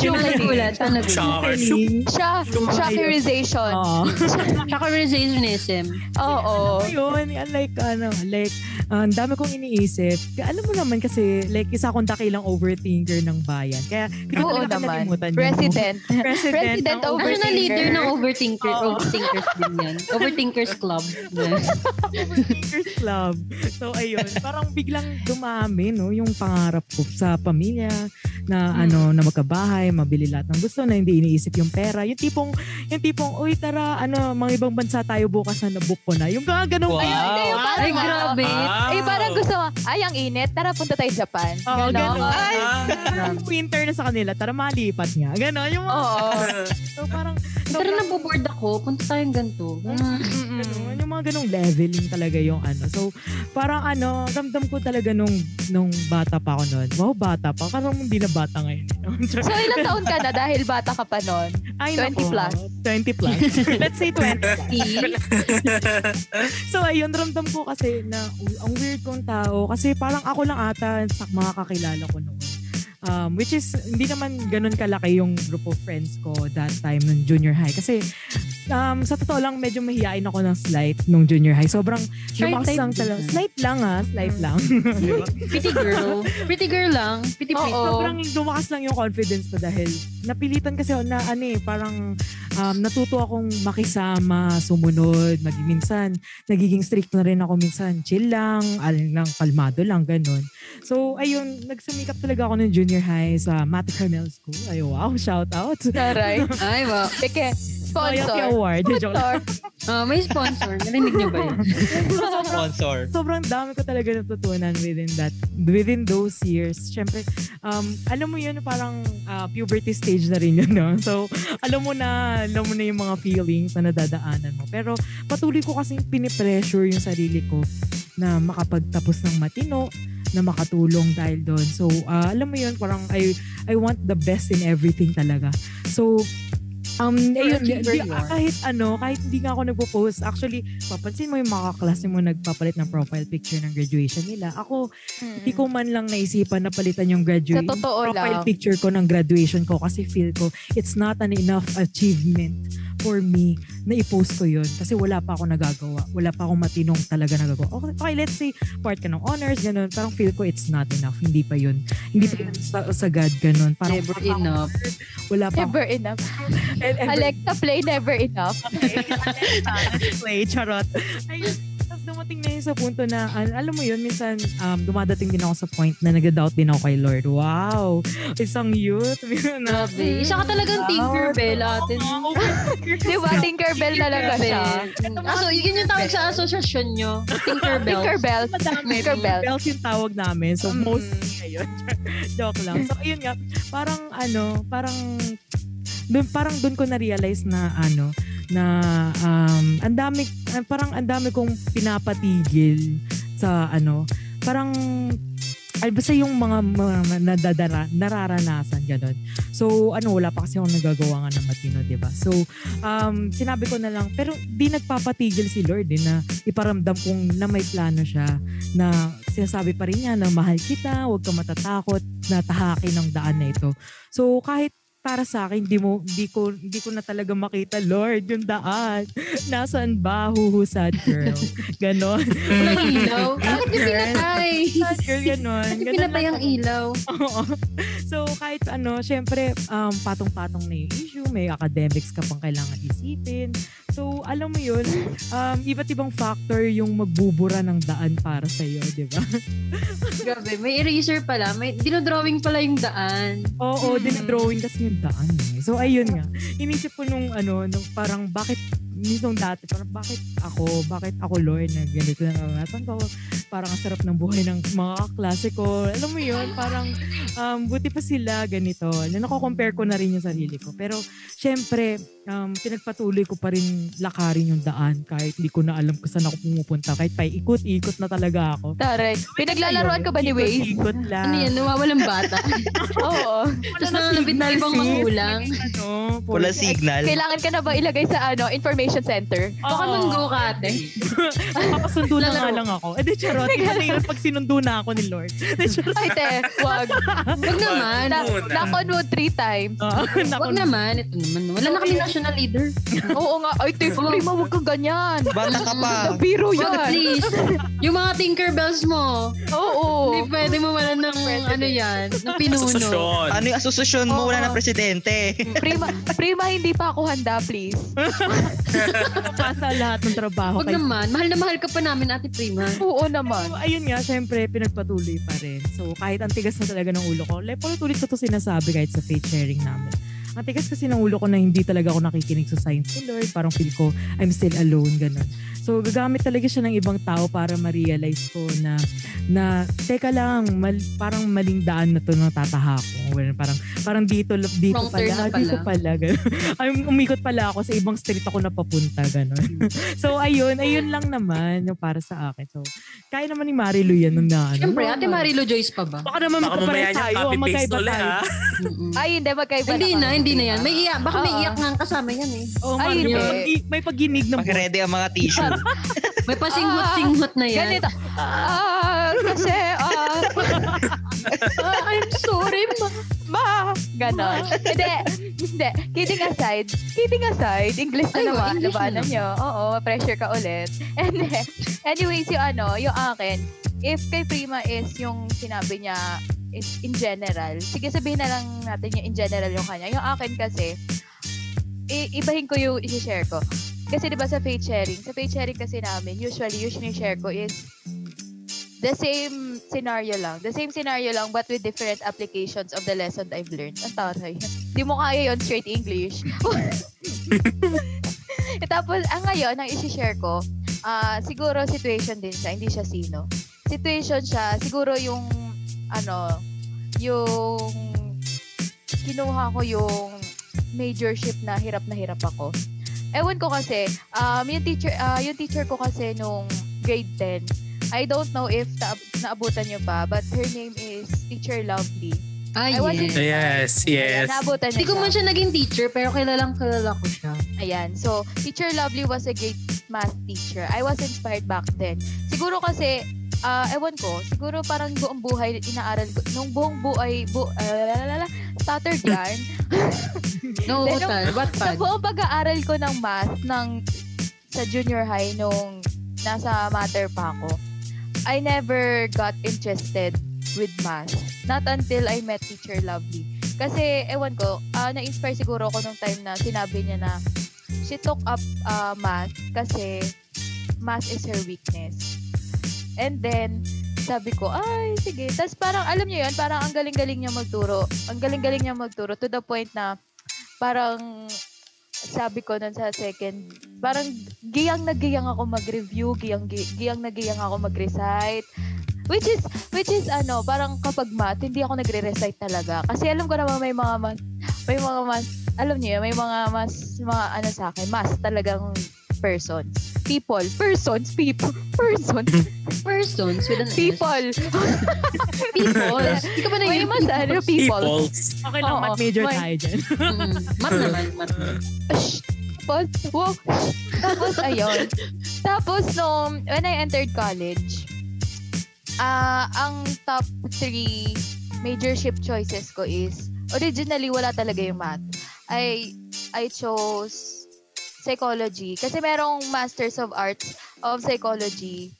Yung nagulat. Ano? Shocker. Happening. Siya, shockerization. Oo. Chakarizationism. Oo. Ayun, yan, like, ano, like, ah, ang dami kong iniisip. Kaya Alam mo naman kasi, like, isa akong dakilang overthinker ng bayan. Kaya, hindi ko Oo talaga naman. nakalimutan yun. President. President, President ng over- Ano na leader ng overthinker? Oo. Overthinkers din yan. Overthinkers Club. Overthinkers Club. So, ayun, parang biglang dumami, no, yung pangarap ko sa pamilya, na Hmm. ano na magkabahay, mabili lahat ng gusto na hindi iniisip yung pera. Yung tipong yung tipong uy tara ano mga ibang bansa tayo bukas na nabook ko na. Yung mga ganun Wow. Ayun, hindi yung Ay, parang, grabe. Ah. eh, parang gusto mo, ay, ang init, tara punta tayo Japan. Oo, Ganon. ganun. Ay, Ah. winter na sa kanila, tara malipat nga. Ganon. Yung mga, Oo. so parang, Pero naboboard ako, punta tayong ganito. Ah. Ganun, yung mga ganong leveling talaga yung ano. So, parang ano, ramdam ko talaga nung, nung bata pa ako noon. Wow, bata pa. Parang hindi na bata ngayon. So, ilang taon ka na dahil bata ka pa? Ay, 20 nako. plus. 20 plus. Let's say 20. so, ayun, ramdam ko kasi na ang weird kong tao. Kasi parang ako lang ata sa mga kakilala ko noon. Um, which is, hindi naman ganun kalaki yung group of friends ko that time nung junior high. Kasi, um, sa totoo lang, medyo mahihain ako ng slight nung junior high. Sobrang, lumakas lang talaga. Slight lang ah, slight lang. Pretty girl. Pretty girl lang. Pretty pretty. Oo. Sobrang lumakas lang yung confidence ko dahil napilitan kasi na ano eh, parang um, natuto akong makisama, sumunod, maging minsan, nagiging strict na rin ako minsan, chill lang, aling lang, kalmado lang, ganun. So, ayun, nagsumikap talaga ako ng junior high sa Matt Carmel School. Ay, wow, shout out. Taray. Ay, wow. Peke, Sponsor. Award. Joke. Sponsor. Ah, may sponsor. Narinig niyo ba yun? Sponsor. sobrang dami ko talaga natutunan within that within those years. Syempre, um, alam mo yun, parang uh, puberty stage na rin yun, no? So, alam mo na, alam mo na yung mga feelings na nadadaanan mo. Pero, patuloy ko kasing pinipressure yung sarili ko na makapagtapos ng matino, na makatulong dahil doon. So, uh, alam mo yun, parang I, I want the best in everything talaga. So, Um, ayun, di, kahit ano, kahit hindi nga ako nagpo-post, actually, papansin mo yung mga kaklase mo nagpapalit ng profile picture ng graduation nila. Ako, hindi ko man lang naisipan na palitan yung graduation profile lang. picture ko ng graduation ko kasi feel ko it's not an enough achievement for me na i-post ko yun kasi wala pa ako nagagawa. Wala pa akong matinong talaga nagagawa. Okay, okay let's say part ka ng honors, ganun. Parang feel ko it's not enough. Hindi pa yun. Hindi pa yun sa, sagad, ganun. Parang Never enough. Wala pa. Never enough. Alexa, play never enough. play, charot. Ayun. Tapos dumating na yun sa punto na, al- alam mo yun, minsan um, dumadating din ako sa point na nag-doubt din ako kay Lord. Wow! Isang youth. Grabe. Isa ka talagang Tinkerbell atin. Di ba? Tinkerbell talaga siya. Aso, yun yung tawag sa asosasyon nyo. Tinkerbell. Tinkerbell. Tinkerbell. Bells yung tawag namin. So, Mm. most ngayon. Joke lang. So, ayun nga. Parang, ano, parang, dun, parang dun ko na-realize na, ano, na, um, ang dami, ah, parang ang dami kong pinapatigil sa, ano, parang, ay, basta yung mga, mga nadadara, nararanasan, gano'n. So, ano, wala pa kasi akong nagagawa nga ng matino, di ba? So, um, sinabi ko na lang, pero di nagpapatigil si Lord eh, na iparamdam kong na may plano siya na sinasabi pa rin niya na mahal kita, huwag ka matatakot na tahakin ang daan na ito. So kahit para sa akin, di mo, di ko, di ko na talaga makita, Lord, yung daan. Nasaan ba? Huhusad girl. Ganon. Walang ilaw. Bakit niyo pinatay? Sad girl, ganon. Bakit pinatay ang ilaw? Oo. so, kahit ano, syempre, um, patong-patong na yung issue, may academics ka pang kailangan isipin. So, alam mo yun, um, iba't ibang factor yung magbubura ng daan para sa'yo, di ba? Grabe, may eraser pala. May dinodrawing pala yung daan. Oo, Mm. dinadrawing kasi yung daan. Eh. So, ayun nga. Inisip ko nung, ano, nung parang bakit, nitong dati, parang bakit ako, bakit ako, Lord, na ganito na naranasan ko. Parang ang sarap ng buhay ng mga kaklase ko. Alam mo yun, parang um, buti pa sila ganito. Na nako-compare ko na rin yung sarili ko. Pero, syempre, um, pinagpatuloy ko pa rin lakarin yung daan kahit hindi ko na alam kung saan ako pumupunta. Kahit pa ikot-ikot na talaga ako. Taray. Pinaglalaroan ka ba ni Waze? Ikot lang. Ano yan? Nawawalang bata. Oo. Tapos nanganapit na ibang magulang. Ano, Wala signal. Kailangan ka na ba ilagay sa ano information center? Baka manggo ka ate. Papasundo na nga Lalaro. lang ako. Eh di charot. Iba na yun pag sinundo na ako ni Lord. Di charot. Ay, te, wag. Wag naman. Na, Muna. na-convote three times. Oo, Wag naman. Ito naman. Wala na kami national leader. Oo nga. Ay, te, prima, wag kang ganyan. Bata ka pa. Nabiro Wag yan. please. Yung mga Tinkerbells mo. Oo. Hindi pwede mo wala ng ano yan. Ng pinuno. Asosasyon. Ano yung asosasyon mo? Wala na presidente. Prima, prima, hindi pa ako handa, please. Mapasa lahat ng trabaho. Huwag naman. Mahal na mahal ka pa namin, Ate Prima. Oo naman. So, ayun nga, syempre, pinagpatuloy pa rin. So, kahit ang tigas na talaga ng ulo ko, like, ulit-ulit ko to sinasabi kahit sa faith sharing namin. Ang tigas kasi ng ulo ko na hindi talaga ako nakikinig sa signs ni Lord. Parang feel ko, I'm still alone, ganun. So, gagamit talaga siya ng ibang tao para ma-realize ko na, na, teka lang, mal, parang maling daan na to ng tataha ko. Well, parang, parang dito, dito Wrong pala, na ah, dito pala. pala, ganun. Ay, umikot pala ako sa ibang street ako napapunta, ganun. so, ayun, ayun lang naman yung para sa akin. So, kaya naman ni Marilu yan nung na, ano. Siyempre, Ate Marilo Joyce pa ba? Baka naman Baka mamaya magkapares niya tayo. copy-paste Magkaiba ulit tayo. Ay, hindi. Magkaiba Hindi na na. Hindi na yan. May iyak. Baka may Oo. iyak nga kasama yan eh. Oh, Ay, hindi. may, pag- may pagginig na Mag-ready ang mga tissue. May pasinghot-singhot na yan. Ganito. Ah, kasi, ah, Ah, I'm sorry, ma. ma. Ganon. Hindi. Hindi. Kidding aside. Kidding aside. English na Ay, naman. English na Labanan naman. nyo. Oo, pressure ka ulit. And then, anyways, yung ano, yung akin, if kay Prima is yung sinabi niya is in general, sige sabihin na lang natin yung in general yung kanya. Yung akin kasi, i- ibahin ko yung i-share ko. Kasi 'di ba sa faith sharing, sa faith sharing kasi namin, usually yung share ko is the same scenario lang. The same scenario lang but with different applications of the lesson I've learned. Ang taray. Di mo kaya yon straight English. Eh, Tapos, ang ngayon, ang isi-share ko, ah siguro situation din siya, hindi siya sino. Situation siya, siguro yung, ano, yung, kinuha ko yung majorship na hirap na hirap ako. Ewan ko kasi, um, yung teacher, ah, yung teacher ko kasi nung grade 10, I don't know if na, naabutan niyo pa, but her name is Teacher Lovely. Ah, I yes. Yes, yes. Ayan, naabutan niyo Hindi ko man siya naging teacher, pero kilalang kilala ko siya. Ayan. So, Teacher Lovely was a great math teacher. I was inspired back then. Siguro kasi, ah ewan ko, siguro parang buong buhay inaaral ko. Nung buong buhay, bu, uh, stuttered yarn. No, Then, tal. What sa buong pag-aaral ko ng math ng sa junior high nung nasa matter pa ako, I never got interested with math. Not until I met Teacher Lovely. Kasi, ewan ko, ah, na-inspire siguro ako nung time na sinabi niya na she took up ah, math kasi math is her weakness. And then, sabi ko, ay, sige. Tapos parang, alam niyo yun, parang ang galing-galing niya magturo. Ang galing-galing niya magturo to the point na parang sabi ko nun sa second, parang giyang na giyang ako mag-review, giyang, gi- giyang na giyang ako mag-recite. Which is, which is ano, parang kapag math, hindi ako nagre-recite talaga. Kasi alam ko naman may mga mas, may mga mas, alam niyo, may mga mas, mga ano sa akin, mas talagang persons. People. Persons. People. Persons. Persons with an S. People. People. Hindi ka ba na yung mas ano, people. Okay lang, Oo, mat major may- tayo dyan. Mm, Mat naman. Mat. Shh. Tapos, wow. Tapos, ayun. Tapos, nung, when I entered college, ah ang top three majorship choices ko is, originally, wala talaga yung math. I, I chose psychology. Kasi merong Masters of Arts of Psychology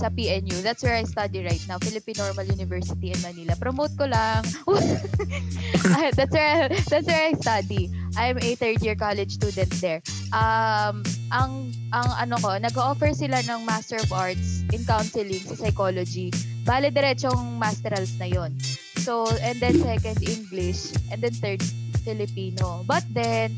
sa PNU. That's where I study right now, Philippine Normal University in Manila. Promote ko lang. That's where that's where I study. I'm a third year college student there. Um, ang ang ano ko, nag-offer sila ng Master of Arts in Counseling sa Psychology. Bale diretsong masterals na 'yon. So, and then second English, and then third Filipino. But then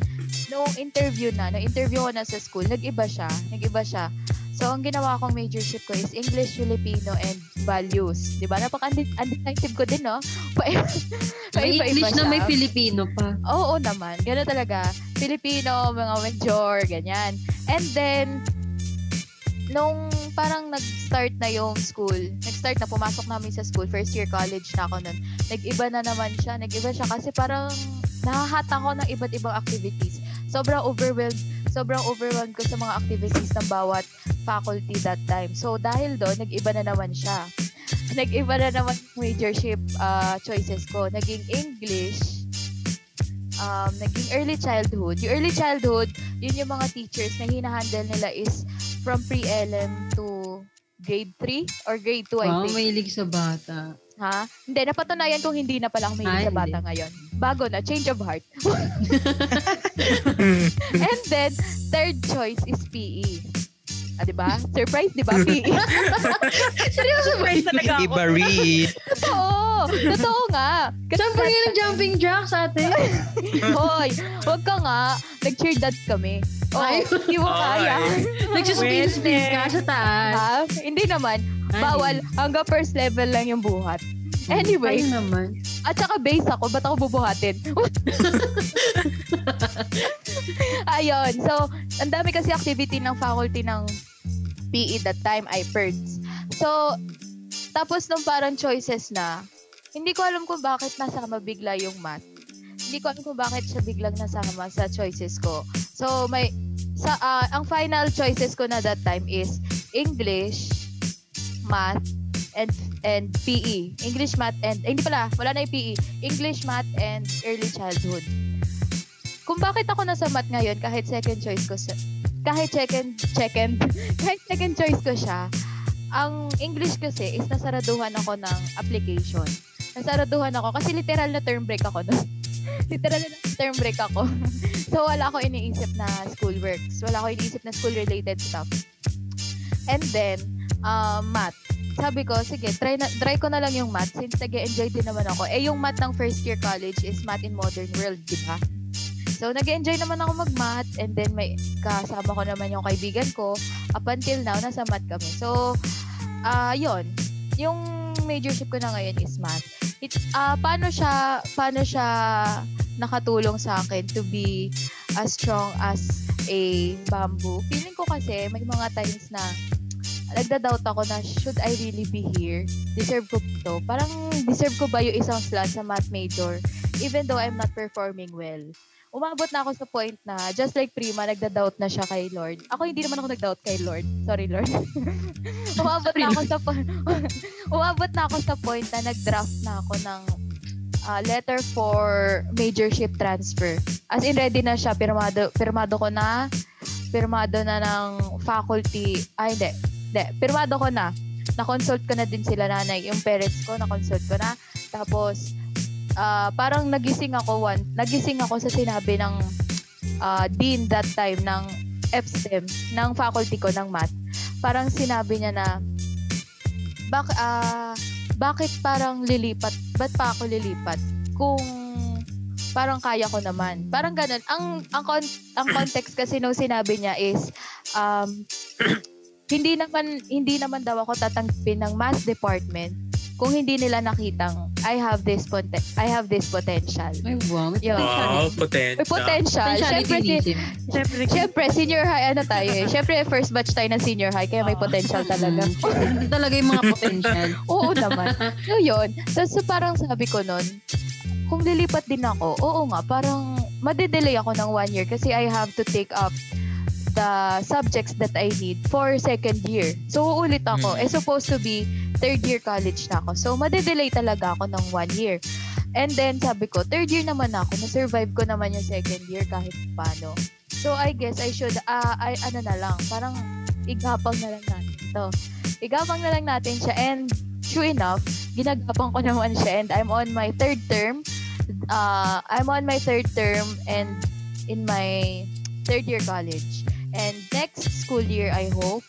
nung interview na, nung interview ko na sa school, nag-iba siya. Nag-iba siya. So, ang ginawa kong majorship ko is English, Filipino, and values. Di ba? Napaka-undecisive ko din, no? Pa- May English na may Filipino pa. Oo naman. Gano'n talaga. Filipino, mga major, ganyan. And then, nung parang nag-start na yung school, nag-start na, pumasok namin sa school, first year college na ako nun, nag-iba na naman siya. Nag-iba siya kasi parang nahahata ko ng iba't ibang activities. Sobrang overwhelmed, sobrang overwhelmed ko sa mga activities ng bawat faculty that time. So, dahil doon, nag-iba na naman siya. Nag-iba na naman majorship uh, choices ko. Naging English, um, naging early childhood. Yung early childhood, yun yung mga teachers na hinahandle nila is from pre-LM to grade 3 or grade 2, I Wow, think. mahilig sa bata. Ha? Hindi, napatunayan kung hindi na palang may Ay, sa bata hindi. ngayon. bago na, change of heart. And then, third choice is PE. Ah, di ba? Surprise, di ba? PE. Surprise talaga ako. Iba rin. Totoo. Totoo nga. Kasi Saan pa yung jumping jacks ate? Hoy, wag ka nga. Nag-cheer dance kami. Oh, Ay. hindi mo kaya. Nagsuspin-spin ka sa taas. Ha? Hindi naman. Ay. Bawal. Hanggang first level lang yung buhat. Anyway, Ay naman. at saka base ako, ba't ako bubuhatin? Ayun. So, ang dami kasi activity ng faculty ng PE that time ay PERDS. So, tapos nung parang choices na, hindi ko alam kung bakit nasama bigla yung math. Hindi ko alam kung bakit siya biglang nasama sa choices ko. So, may, sa, ah, ang final choices ko na that time is English, math, and and PE. English, math, and, eh, hindi pala, wala na yung PE. English, math, and early childhood. Kung bakit ako nasa math ngayon, kahit second choice ko sa, kahit second, second, kahit second choice ko siya, ang English kasi is nasaraduhan ako ng application. Nasaraduhan ako kasi literal na term break ako nun. literal na term break ako. so wala ako iniisip na schoolworks. Wala ako iniisip na school-related stuff. And then, uh, math. Sabi ko, sige, try, na, try ko na lang yung math since nag enjoy din naman ako. Eh, yung math ng first year college is math in modern world, di ba? So, nag enjoy naman ako mag-math and then may kasama ko naman yung kaibigan ko. Up until now, nasa math kami. So, ah yun. Yung majorship ko na ngayon is math. It, ah paano siya, paano siya nakatulong sa akin to be as strong as a bamboo? Feeling ko kasi may mga times na nagda-doubt ako na should I really be here? Deserve ko to? Parang deserve ko ba yung isang slot sa math major even though I'm not performing well? Umabot na ako sa point na just like Prima, nagda-doubt na siya kay Lord. Ako hindi naman ako nag-doubt kay Lord. Sorry, Lord. umabot na ako sa po- umabot na ako sa point na nag-draft na ako ng ah, letter for majorship transfer. As in ready na siya, pirmado pirmado ko na pirmado na ng faculty. Ay, hindi. Hindi, pirmado ko na. Na-consult ko na din sila nanay. Yung parents ko, na-consult ko na. Tapos, ah, parang nagising ako one, nagising ako sa sinabi ng ah, dean that time ng FSTEM, ng faculty ko ng math. Parang sinabi niya na, bak, ah, bakit parang lilipat? Ba't pa ako lilipat? Kung parang kaya ko naman. Parang ganun. Ang ang con- ang context kasi nung sinabi niya is um hindi naman hindi naman daw ako tatanggapin ng math department kung hindi nila nakitang I have this poten- I have this potential. Ay, wow. May Yun. Wow, May potential. potential. Siyempre, si, Siyempre, Siyempre, senior high ano tayo eh. Siyempre, first batch tayo ng senior high, kaya may Oo. potential talaga. Talaga yung mga potential. Oo naman. So, yun. So, so, parang sabi ko nun, kung lilipat din ako, oo nga, parang madedelay ako ng one year kasi I have to take up the subjects that I need for second year. So, uulit ako. Mm. Eh, supposed to be third year college na ako. So, madedelay talaga ako ng one year. And then, sabi ko, third year naman ako. Na-survive ko naman yung second year kahit paano. So, I guess I should, ah, I, ano na lang, parang igapang na lang natin ito. Igapang na lang natin siya. And, true enough, ginagapang ko naman siya. And I'm on my third term. Uh, I'm on my third term and in my third year college. And next school year, I hope,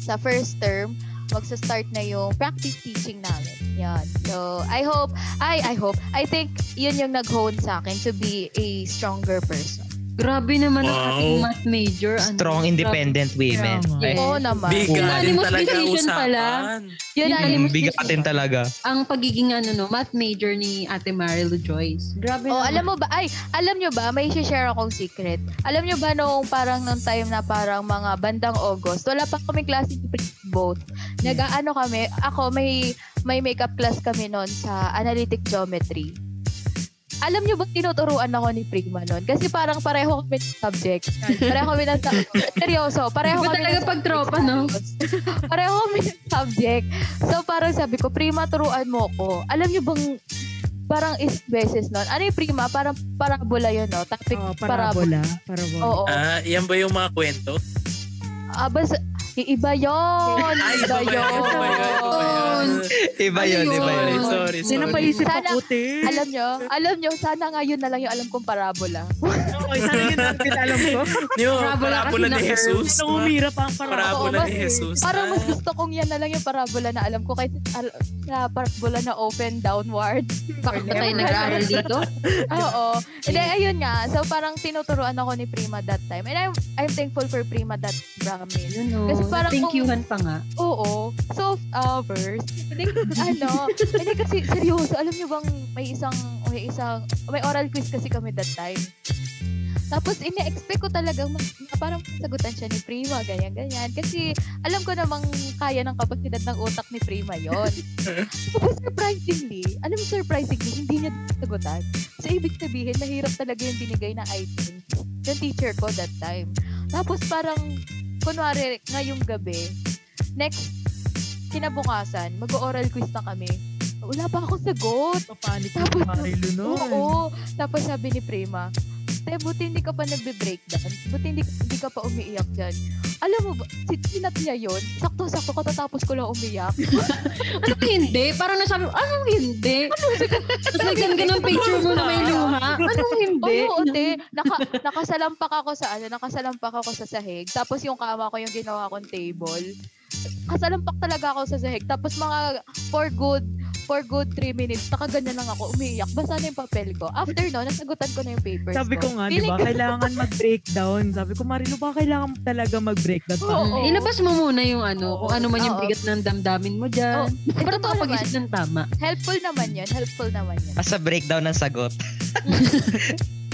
sa first term, magsa-start na yung practice teaching namin. Yan. So, I hope, I, I hope, I think yun yung nag-hone sa akin to be a stronger person. Grabe naman ang Wow. ating math major. Ano, Strong, independent women. Tama. Ay, Oo naman. Bigatin talaga decision pala. usapan. Yun ang mm, bigatin talaga. Ang pagiging ano no, math major ni Ate Marilu Joyce. Grabe Oh, naman. alam mo ba, ay, alam nyo ba, may share akong secret. Alam nyo ba noong parang nung time na parang mga bandang August, wala pa kami klase ni both. Nag-ano kami, ako may may makeup class kami noon sa analytic geometry. Alam nyo ba tinuturuan ako ni Prima noon? Kasi parang pareho kami ng subject. Pareho kami ng subject. Seryoso, pareho kami talaga pag tropa, no? pareho kami ng subject. So parang sabi ko, Prima, turuan mo ko. Alam nyo bang parang is beses noon. Ano yung Prima? Parang parabola yun, no? Topic Oh, parabola. parabola. Parabola. Oo. Ah, yan ba yung mga kwento? Ah! Ay, Iba iba ba yun? Iba ba yun? Iba ba yun? Iba yun, Ano iba Sorry, yun. sorry, Hindi na sorry. paisip Sana- ako, te. Alam nyo, alam nyo, sana nga yun na lang yung alam kong parabola. Okay, sana yun ang alam ko. Yung Parabola parabola kasi ni na-curve. Jesus. Nang umira pa ang parang. Parabola Oo, ni mas- Jesus. Parang mas Ah. gusto kong yan na lang yung parabola na alam ko al- na parabola na open downward. Bakit ba tayo nag-aaral dito? Oo. Hindi, ayun nga. So parang tinuturuan ako ni Prima that time. And I'm, I'm thankful for Prima that. Yun o. Kasi parang Thank youhan pa nga. Oo. Soft hours. Hindi, ano, hindi kasi seryoso. Alam niyo bang may isang, may isang, may oral quiz kasi kami that time. Tapos ina-expect ko ma- parang sagutan siya ni Prima, ganyan-ganyan. Kasi alam ko namang kaya ng kapasidad ng utak ni Prima yon. Tapos surprisingly, alam mo surprisingly, hindi niya sagutan. So ibig sabihin, mahirap talaga yung binigay na items ng teacher ko that time. Tapos parang, kunwari, ngayong gabi, next kinabukasan, mag-oral quiz na kami. Wala pa akong sagot. Papanik na Tapos, Marilo nun. Oo. Tapos sabi ni Prima, Te, buti hindi ka pa nagbe-breakdown. Buti hindi, hindi ka pa umiiyak dyan. Alam mo ba, si- sinat niya yun. Sakto-sakto katatapos ko lang umiyak. Ano hindi? Parang nasabi, anong hindi? Tapos nagsan ka ng picture mo na may luha. Anong hindi? Oo, te. Naka, nakasalampak ako sa ano, nakasalampak ako sa sahig. Tapos yung kama ko yung ginawa kong table. Kasalampak talaga ako sa sahig. Tapos mga for good for good 3 minutes, nakaganyan lang ako, umiiyak. Basa na yung papel ko. After no, nasagutan ko na yung papers Sabi ko nga, di ba, kailangan mag-breakdown. Sabi ko, Marilo, ba kailangan talaga mag-breakdown? Oo. Mm, Ilabas mo muna yung ano, kung ano man yung Oo. bigat ng damdamin mo dyan. Oh, Para makapag-isip ng tama. Helpful naman yun. Helpful naman yun. Asa breakdown ng sagot.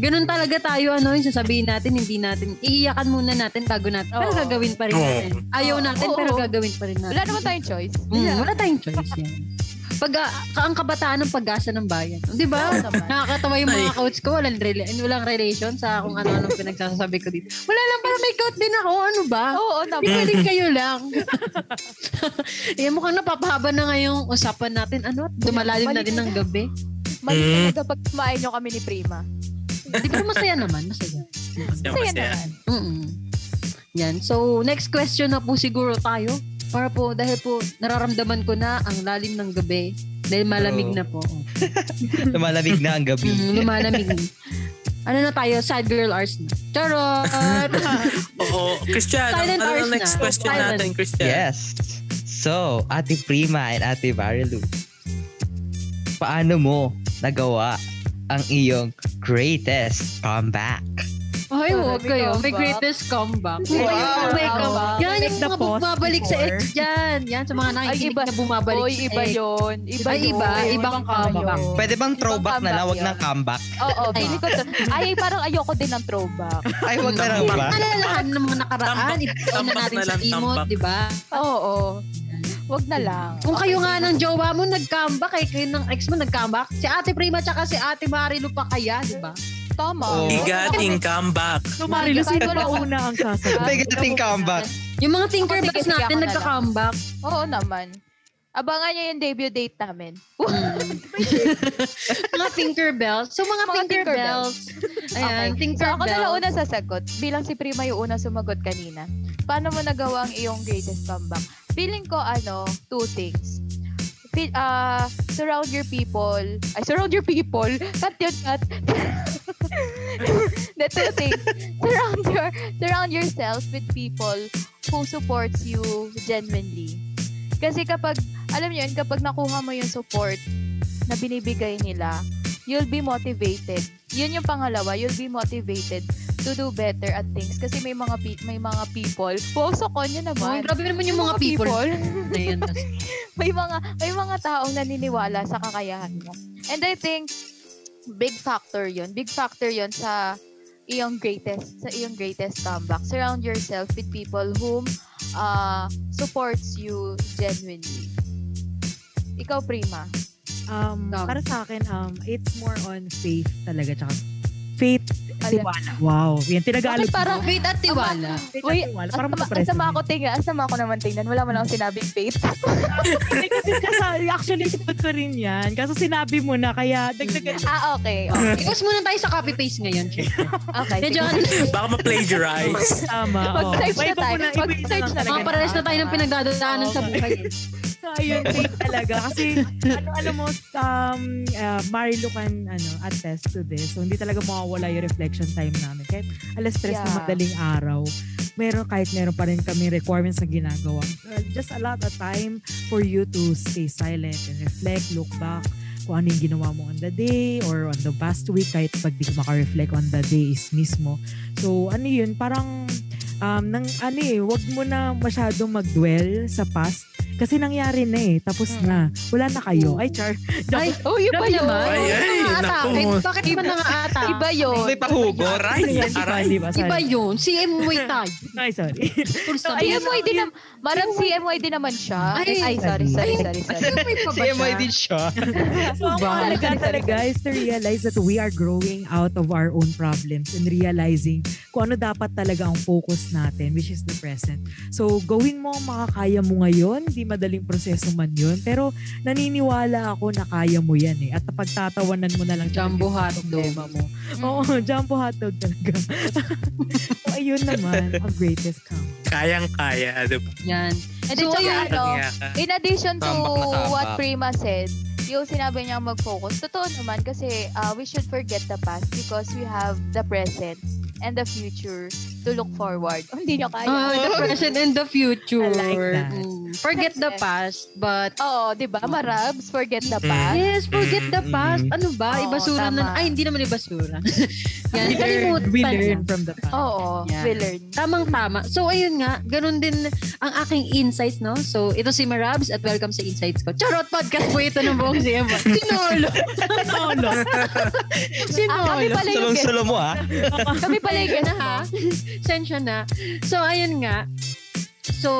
Ganun talaga tayo, ano, yung sasabihin natin, hindi natin, iiyakan muna natin bago natin. Pero Oo. gagawin pa rin Oo. natin. Ayaw natin, Oo. pero gagawin pa rin natin. Wala naman tayong choice. Mm, wala tayong choice yan. Pag, ah, ang kabataan ng pag-asa ng bayan. Di ba? Oo naman. Nakakatawa yung mga Ay. coach ko, walang, rela- walang relation sa kung ano-anong pinagsasabi ko dito. Wala lang, para may coach din ako. Ano ba? Oo Hindi naman. pwedeng kayo lang. eh, mukhang napapahaba na ngayong usapan natin. Ano? Dumalalim na din ng gabi. Mali Mm. talaga pag kumain nyo kami ni Prima. Di ba masaya naman? Masaya. Masaya, Masaya masaya. naman. mm Yan. So, next question na po siguro tayo. Para po, dahil po, nararamdaman ko na ang lalim ng gabi. Dahil malamig True. na po. Lumalamig na ang gabi. Mm, lumalamig. ano na tayo? Sad girl hours na. Charot! Oo. Christian, Silent ano ang next na. question Silent. natin, Christian? Yes. So, Ate Prima and Ate Marilu, paano mo nagawa ang iyong greatest comeback? Ay, huwag kayo. May comeback. greatest comeback. Wow. Iba yung comeback. Wow. Yan yung mga bumabalik sa ex dyan. Yan, sa mga nakikinig iba- na bumabalik Oy, sa iba ex. yun. Iba Ay, yun. iba. Ibang comeback. yun. Pwede bang throwback na lang, wag comeback ng comeback? Oo, Ay. feeling ko to. Ay, parang ayoko din ng throwback. Ay, wag na lang ba? Alalahan ng mga nakaraan. Ipagkain na natin na sa imot, di ba? Oo. Wag na lang. Kung Okay, kayo nga ng jowa mo nag-comeback, eh, kayo ng ex mo nag-comeback, si Ate Prima tsaka si Ate Marilu pa kaya, di ba? Tama. Oo. Bigating comeback. so Marilo, sino wala- una ang sasagot? Bigating comeback. Yung mga Tinkerbells sige, natin na nagka-comeback. Oo naman. Abangan niyo yung debut date namin. Mm. mga Tinkerbells. So mga, Mga Tinkerbells. Ayan, Okay. So ako na lang Tinkerbells. una sasagot. Bilang si Prima yung una sumagot kanina. Paano mo nagawa ang iyong greatest comeback? Feeling ko ano, two things. Feel, uh, surround your people. Ay, surround your people. Cut yun, cut. The two things. Surround your surround yourself with people who supports you genuinely. Kasi kapag, alam yun, kapag nakuha mo yung support na binibigay nila, you'll be motivated. Yun yung pangalawa, you'll be motivated to do better at things kasi may mga pe- may mga people. Wow, so konya Oh, naman. grabe naman yung mga people. na yun. may mga may mga taong naniniwala sa kakayahan mo. And I think big factor 'yun. Big factor 'yun sa iyong greatest sa iyong greatest comeback. Surround yourself with people whom uh, supports you genuinely. Ikaw, Prima. Um, Tama. para sa akin, um, it's more on faith talaga, tsaka Faith, Alam. tiwala. Wow. Yan, tinagalog. Bakit parang- Faith at tiwala. Faith at Wait, tiwala. Ang Parang sama, ang mga sama ako tingnan. Ang sama ako naman tingnan. Wala man akong sinabing faith. Kasi, kasi actually, sagot ko rin yan. Kaso sinabi mo na, kaya dagdagan. ah, okay. okay. Iwas muna tayo sa copy-paste ngayon. Okay. Medyo sige. ano, Baka ma-plagiarize. Tama. Mag-search oh. na Iba mo tayo. iba mo Mag-search na talaga. mga pares na tayo ng pinagdadaanan sa buhay. eh. So, ayun, talaga. Kasi, ano, alam mo, um, uh, Marilu can, ano, attest to this. So, hindi talaga mawawala yung reflection time namin. Kahit alas stress na Yeah. madaling araw, meron, kahit meron pa rin kami requirements na ginagawa. Uh, just a lot of time for you to stay silent and reflect, look back, kung ano yung ginawa mo on the day or on the past week kahit pag di ka maka-reflect on the days mismo. So, ano yun, parang um, nang, ano eh, wag mo na masyadong mag-dwell sa past kasi nangyari na eh, tapos na. Wala na kayo. Ay, char. Ay, Oh, yun ba grabe yun? naman. Ay, ay, naku. Bakit naman nangangatake? Iba yun. May Di ba, aray. di ba? Sorry. Iba yun. Si Moy tayo. Ay, sorry. So, stop. Ay, ayun, MYD na, marang CMYD naman siya. Ay, Ay, sorry, sorry, ay, sorry, sorry. Ay, may pa ba siya? din siya. so, ang Ba? mahalaga talaga is to realize that we are growing out of our own problems and realizing kung ano dapat talaga ang focus natin, which is the present. So, gawin mo ang makakaya mo ngayon. Hindi madaling proseso man yun. Pero, naniniwala ako na kaya mo yan eh. At pagtatawanan mo na lang Jumbo hotdog. problema mo. Oo, jumbo hotdog talaga. so, ayun naman, ang greatest come. Kayang-kaya, di ba? Yan. And So, then, ayun. ano, in addition to what Prima said, yung sinabi niya mag-focus, totoo naman kasi uh, we should forget the past because we have the present and the future to look forward. Oh, hindi niyo kaya. Ah, the present and the future. I like that. Mm. Forget the past, but Oo, di ba? Marabs, forget the past. Yes, forget the past. Ano ba? Oo, Ibasura na. tama. Ay, hindi naman ibasura. Yan, We learn, we na. learn from the past. Oo, Yeah. we learn. Tamang-tama. So, ayun nga, ganun din ang aking insights, no? So, ito si Marabs at welcome sa Insights ko. Charot podcast po ito ng buong CM. Sinolo. Sinolo. Sinolo. Ah, kami pala yung guest. Mo ah. Kami pala guest na ha. Sensya na. So, ayun nga. So,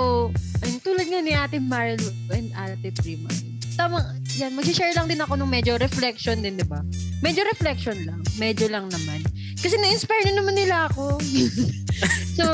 ayun, tulad nga ni Ate Marilu and Ate Prima. Tamang, yan, mag-share lang din ako ng medyo reflection din, di ba? Medyo reflection lang. Medyo lang naman. Kasi na-inspire na naman nila ako. so,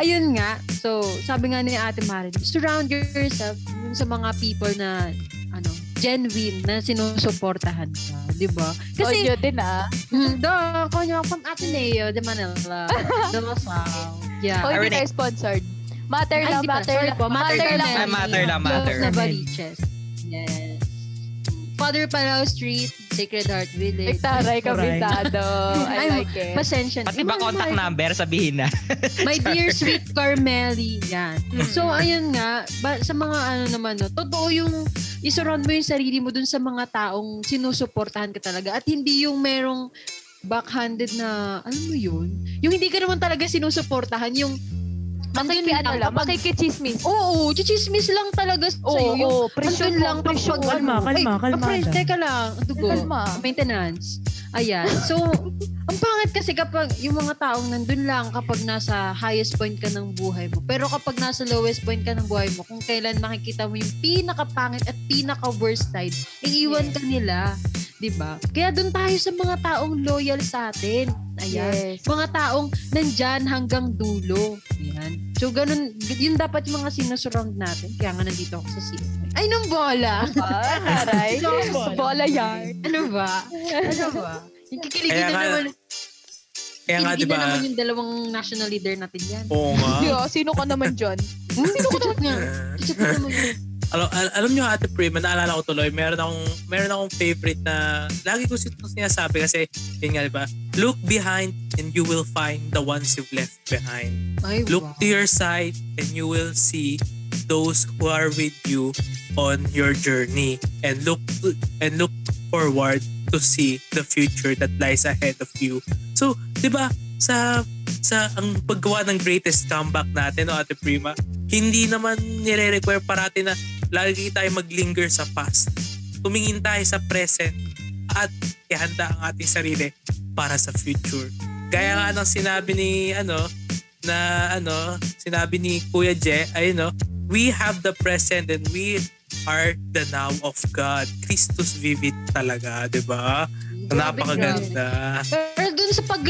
ayun nga. So, sabi nga ni Ate Marilu, surround yourself sa mga people na ano, genuine na sinusuportahan ka, di ba? Kasi, oh, din ah. Mm, do, konyo from Ateneo de Manila. De La Salle. Yeah. Oh, hindi tayo sponsored. Matter Ay, lang, pala. matter lang. Matter, Matter lang. Carmel. Ah, matter lang, Close matter. na Baliches. Yes. Father Palau Street, Sacred Heart Village. Nagtaray ka, Alright. Bintado. I Ay, like it. Pasensya na. Pati ba Yung mga- contact number, sabihin na. My dear sweet Carmeli. Yan. So, ayun nga, ba, sa mga ano naman, no, totoo yung isurround mo yung sarili mo dun sa mga taong sinusuportahan ka talaga at hindi yung merong backhanded na, alam mo yun? Yung hindi ka naman talaga sinusuportahan, yung Makiki, ano lang, kapag- makikichismis. Oo, chichismis lang talaga sa'yo. Oo, yung oo, presyon andun lang, kapag presyon. Kalma, ano, kalma, ay, kalmada. kapres, teka lang, dugo. Kalma. Maintenance. Ayan. So, ang pangit kasi kapag yung mga taong nandun lang kapag nasa highest point ka ng buhay mo. Pero kapag nasa lowest point ka ng buhay mo, kung kailan makikita mo yung pinaka-pangit at pinaka-worst side, iiwan ka nila. 'di ba? Kaya doon tayo sa mga taong loyal sa atin. Ayan. Yes. Mga taong nandyan hanggang dulo. Ayan. So, ganun, yun dapat yung mga sinusurround natin. Kaya nga nandito ako sa CMI. Ay, nung bola! Ah, aray. Bola yan. ano ba? Ano ba? Yung kikiligin Kaya na nga- naman. Kaya nga, di kikiligin na ba? naman yung dalawang national leader natin yan. Oo nga. Yo, sino ka naman dyan? Sino ko naman nga? Sino ko naman yun? alam, al- alam nyo Ate Prima, naalala ko tuloy, meron akong, meron akong favorite na, lagi ko sito sinasabi kasi, yun nga, di ba? Look behind and you will find the ones you've left behind. Ay, Look wow. to your side and you will see those who are with you on your journey and look and look forward to see the future that lies ahead of you. So, 'di ba, sa sa ang paggawa ng greatest comeback natin, no, Ate Prima, hindi naman nire-require parati na lagi tayo maglinger sa past. Tumingin tayo sa present at ihanda ang ating sarili para sa future. Gaya nga ng sinabi ni ano na ano, sinabi ni Kuya Je, ay no, we have the present and we are the now of God. Christus vivit talaga, 'di ba? Napakaganda. Pero dun sa pag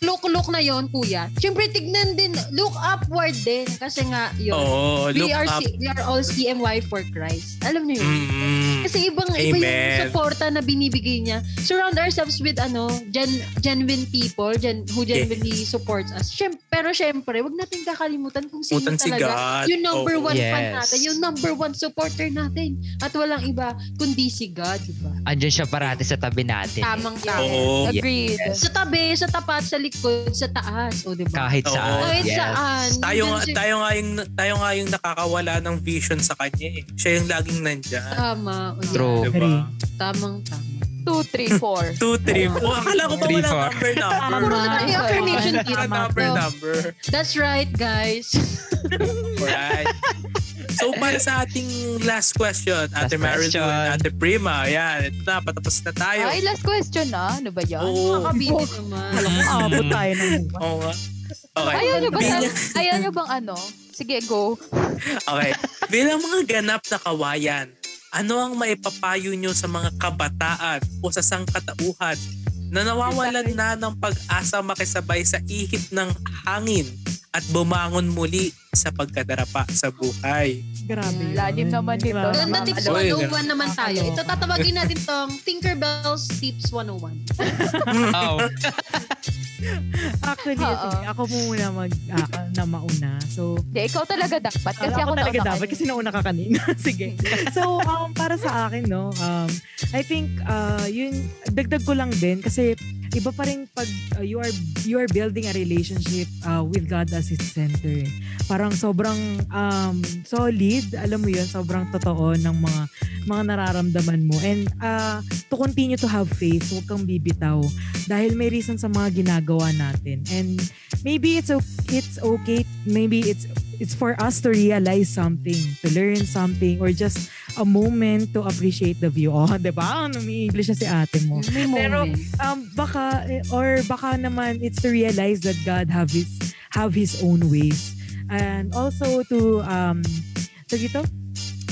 look-look na yon kuya, syempre tignan din, look upward din. Kasi nga, yun. Oo, we, look are up. C- we are all CMY for Christ. Alam niyo yun? Mm. Kasi ibang iba yung Amen. suporta na binibigay niya. Surround ourselves with ano, gen, genuine people gen, who genuinely supports us. Syem, pero syempre, wag natin kakalimutan kung sino Putan si talaga God. yung number Oo. one fan Yes. natin, yung number one supporter natin. At walang iba kundi si God, di ba? Andyan siya parati sa tabi natin. Tamang tama. Oo. Agreed. Sa tabi, sa tapat, sa likod, sa taas, o di ba? Kahit Oo. saan. Kahit yes. saan. Tayo nga, Yun si- tayo nga yung tayo nga yung nakakawala ng vision sa kanya eh. Siya yung laging nandiyan. Tama. o yan. True. Diba? Tamang tama. 2, 3, 4. 2, 3, 4. Akala ko ba Three, walang four. number number? Puro na tayo affirmation dito. number So, number. That's right, guys. Alright. So para sa ating last question, Ate Last Marilu question. and Ate Prima, ayan, ito na, patapos na tayo. Ay, last question na. Ano ba yan? Oo. Nakabili naman. Alam ko, abot tayo ng. Oo nga. Okay. Ayaw nyo ba? Bilang, Ayaw nyo bang ano? Sige, go. okay. Bilang mga ganap na kawayan, ano ang maipapayo nyo sa mga kabataan o sa sangkatauhan na nawawalan na ng pag-asa makisabay sa ihip ng hangin at bumangon muli sa pagkadarapa sa buhay? Grabe. yun. Lalim naman dito. Grabe. Ganda tips ano? Oy, 101 naman tayo. Ito tatawagin natin tong Tinkerbell's Tips 101. Oh. Actually, sige, ako muna mag, ah, na mauna. So, Hindi, ikaw talaga dapat. Kasi Kasi ako, ako talaga nauna dapat kayo. kasi nauna ka kanina. Sige. So, um, para sa akin, no, um, I think, uh, yun, dagdag ko lang din kasi iba pa rin pag uh, you are you are building a relationship uh, with God as its center. Parang sobrang um, solid, alam mo yun, sobrang totoo ng mga mga nararamdaman mo. And uh, to continue to have faith, huwag kang bibitaw dahil may reason sa mga ginagawa natin. And maybe it's o- it's okay, maybe it's it's for us to realize something, to learn something, or just a moment to appreciate the view. Oh, di ba? Ano, may English na si ate mo. May Pero. Um, baka, eh, or baka naman, it's to realize that God have his, have his own ways. And also to, um, so dito,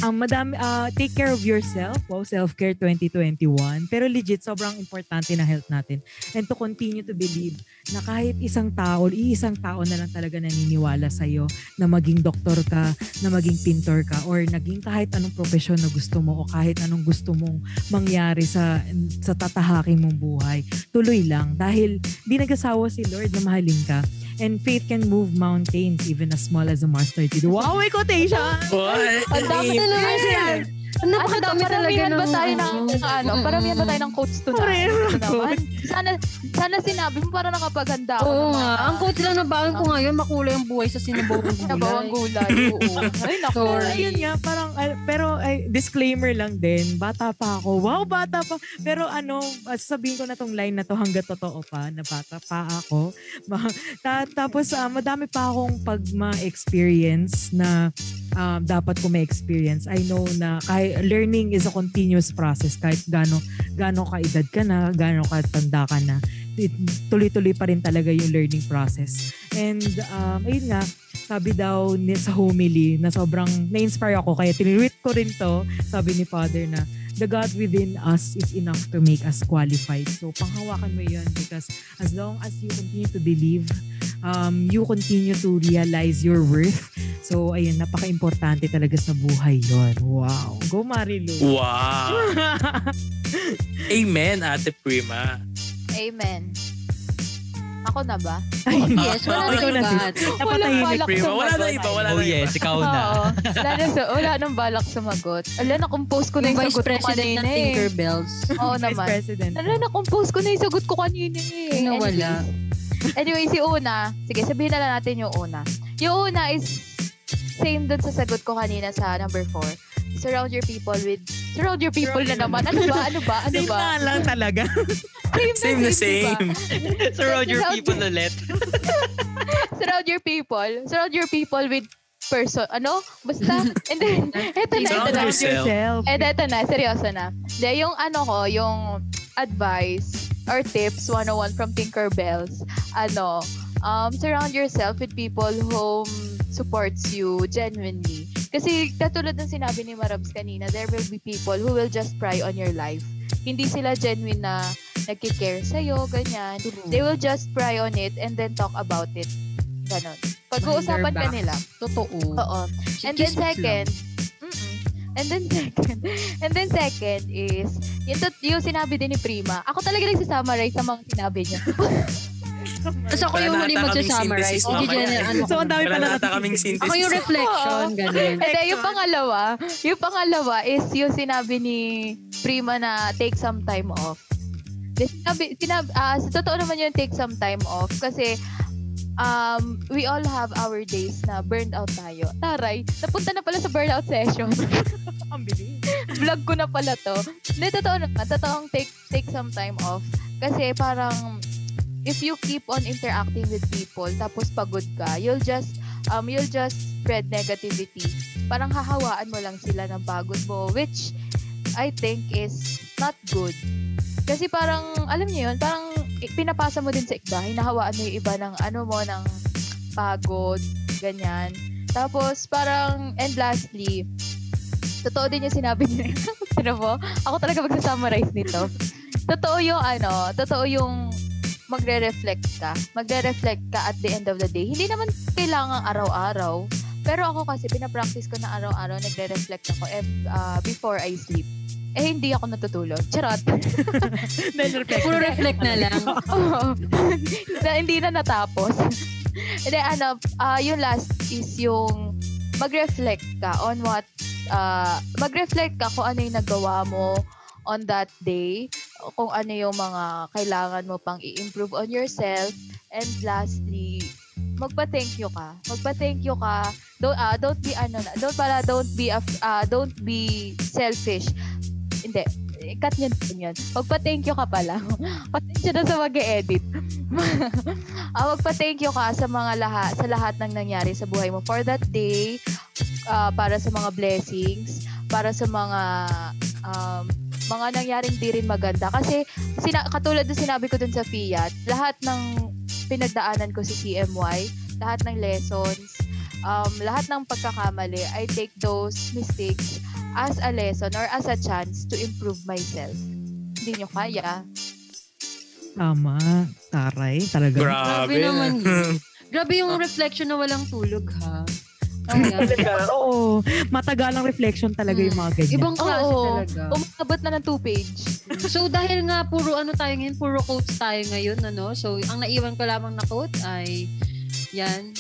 um, madami, uh, take care of yourself. Wow, self-care 2021. Pero legit, sobrang importante na health natin. And to continue to believe na kahit isang tao, iisang tao na lang talaga naniniwala sa'yo na maging doktor ka, na maging pintor ka, or naging kahit anong profesyon na gusto mo, o kahit anong gusto mong mangyari sa sa tatahakin mong buhay. Tuloy lang. Dahil di nagsasawa si Lord na mahalin ka. And faith can move mountains even as small as a mustard seed. Wow, may quotation! What? Ang dami Eh, talaga yan. Ang Ano napakadami to, talaga paramihan ng... ba tayo ng, ano, paramihan ba tayo ng quotes to naman. Sana, sana sinabi mo para nakapaganda ako. Oo ng nga. Ang coach lang na baon ko ngayon, makulay ang buhay sa sinabawang Nabawang gulay. gulay. Oo. Ay, naku. Sorry. Ayun nga, parang, pero ay, disclaimer lang din, bata pa ako. Wow, bata pa. Pero ano, ah, sasabihin ko na tong line na to hanggat totoo pa, na bata pa ako. Ta- tapos, ah, madami pa akong pag ma-experience na um, dapat ko ma-experience. I know na kahit learning is a continuous process kahit gaano gaano ka edad ka na, gaano ka tanda ka na. Tuloy-tuloy pa rin talaga yung learning process. And um, ayun nga, sabi daw ni, sa homily na sobrang na-inspire ako kaya tinweet ko rin to sabi ni Father na the God within us is enough to make us qualified. So panghawakan mo yun because as long as you continue to believe, um, you continue to realize your worth. So ayun, napaka-importante talaga sa buhay yon. Wow. Go Marilu. Wow. Amen, Ate Prima. Amen. Ako na ba? Ay, Yes, wala Ikaw na na. God. Napatahimik. balak Prima. Wala na sumagot. iba, wala Oh na iba. yes, ikaw na. Oo. Wala na, sa, wala nang balak sumagot. Ala, na-compose ko na Yung yung Vice sagot ko President kanina ng eh. Tinkerbells. Oo Vice naman. President. Ala, na-compose ko na yung sagot ko kanina eh. Nawala. Anyways, anyway, si Una, sige, sabihin na lang natin yung Una. Yung Una is same dun sa sagot ko kanina sa number 4. Surround your people with surround your people na naman. Ano ba? Ano ba? Ano Same ba? nga lang talaga. Same na diba? same. Surround your people ulit. surround your people. Surround your people with person. Ano? Basta. And then, eto na, eto Surround na. yourself. Eh, eto na. Seryoso na. De, yung ano ko, yung advice or tips 101 from Tinkerbells, ano, um, surround yourself with people who supports you genuinely. Kasi katulad ng sinabi ni Marabs kanina, there will be people who will just pry on your life. Hindi sila genuine na nagki-care sa'yo, ganyan. They will just pry on it and then talk about it. Ganon. Pag-uusapan ka nila. Totoo. Oo. And then second, and then second, and then second is, yung, tot- yung sinabi din ni Prima, ako talaga nagsisummarize sa mga sinabi niya. Tapos ako yung Wala huli na ata kaming magsa-summarize. synthesis Hindi mamaya. dyan, ano, So, ang dami pala na ata kaming synthesis. ako yung reflection, ganun. And then yung pangalawa, yung pangalawa is yung sinabi ni Prima na take some time off. Then sinabi, sinabi, ah, sa totoo naman yung take some time off kasi um, we all have our days na burned out tayo. Taray, napunta na pala sa burnout session. Ang bilis. Vlog ko na pala to. Hindi, totoo naman. Totoong take, take some time off. Kasi parang if you keep on interacting with people tapos pagod ka, you'll just um you'll just spread negativity. Parang hahawaan mo lang sila ng pagod mo which I think is not good. Kasi parang alam niyo yun, parang pinapasa mo din sa iba, hinahawaan mo yung iba ng ano mo ng pagod, ganyan. Tapos parang and lastly, totoo din yung sinabi niya. Ano mo? Ako talaga magsa-summarize nito. Totoo yung ano, totoo yung magre-reflect ka. Magre-reflect ka at the end of the day. Hindi naman kailangan araw-araw. Pero ako kasi, pinapractice ko na araw-araw, nagre-reflect ako ev- ah, before I sleep. Eh, hindi ako natutulog. Charot. Reflect. Puro reflect na lang. Oo. na, hindi na natapos. And then, ano, ah, yung last is yung mag-reflect ka on what, ah, mag-reflect ka kung ano yung nagawa mo on that day, kung ano yung mga kailangan mo pang i-improve on yourself, and lastly, magpa-thank you ka. Magpa-thank you ka. Don't, ah, don't be, ano na, don't pala, don't be, ah, don't be selfish. Hindi. Cut nyo din yun. Magpa-thank you ka pala. Pasensya na sa mag-edit. ah, magpa-thank you ka sa mga lahat, sa lahat ng nangyari sa buhay mo for that day, ah, para sa mga blessings, para sa mga um, mga nangyaring di rin maganda. Kasi, sina- katulad ng sinabi ko dun sa Fiat, lahat ng pinagdaanan ko sa CMY, lahat ng lessons, um, lahat ng pagkakamali, I take those mistakes as a lesson or as a chance to improve myself. Hindi nyo kaya. Tama. Taray. Talaga. Grabe. Grabe naman. Grabe yung reflection na walang tulog, ha? Oh, yeah. Oo. Matagalang reflection talaga yung mga ganyan. Ibang klase Oo. talaga. Umabot na ng two page. So dahil nga puro ano tayo ngayon, puro quotes tayo ngayon, ano? So ang naiwan ko lamang na quote ay yan.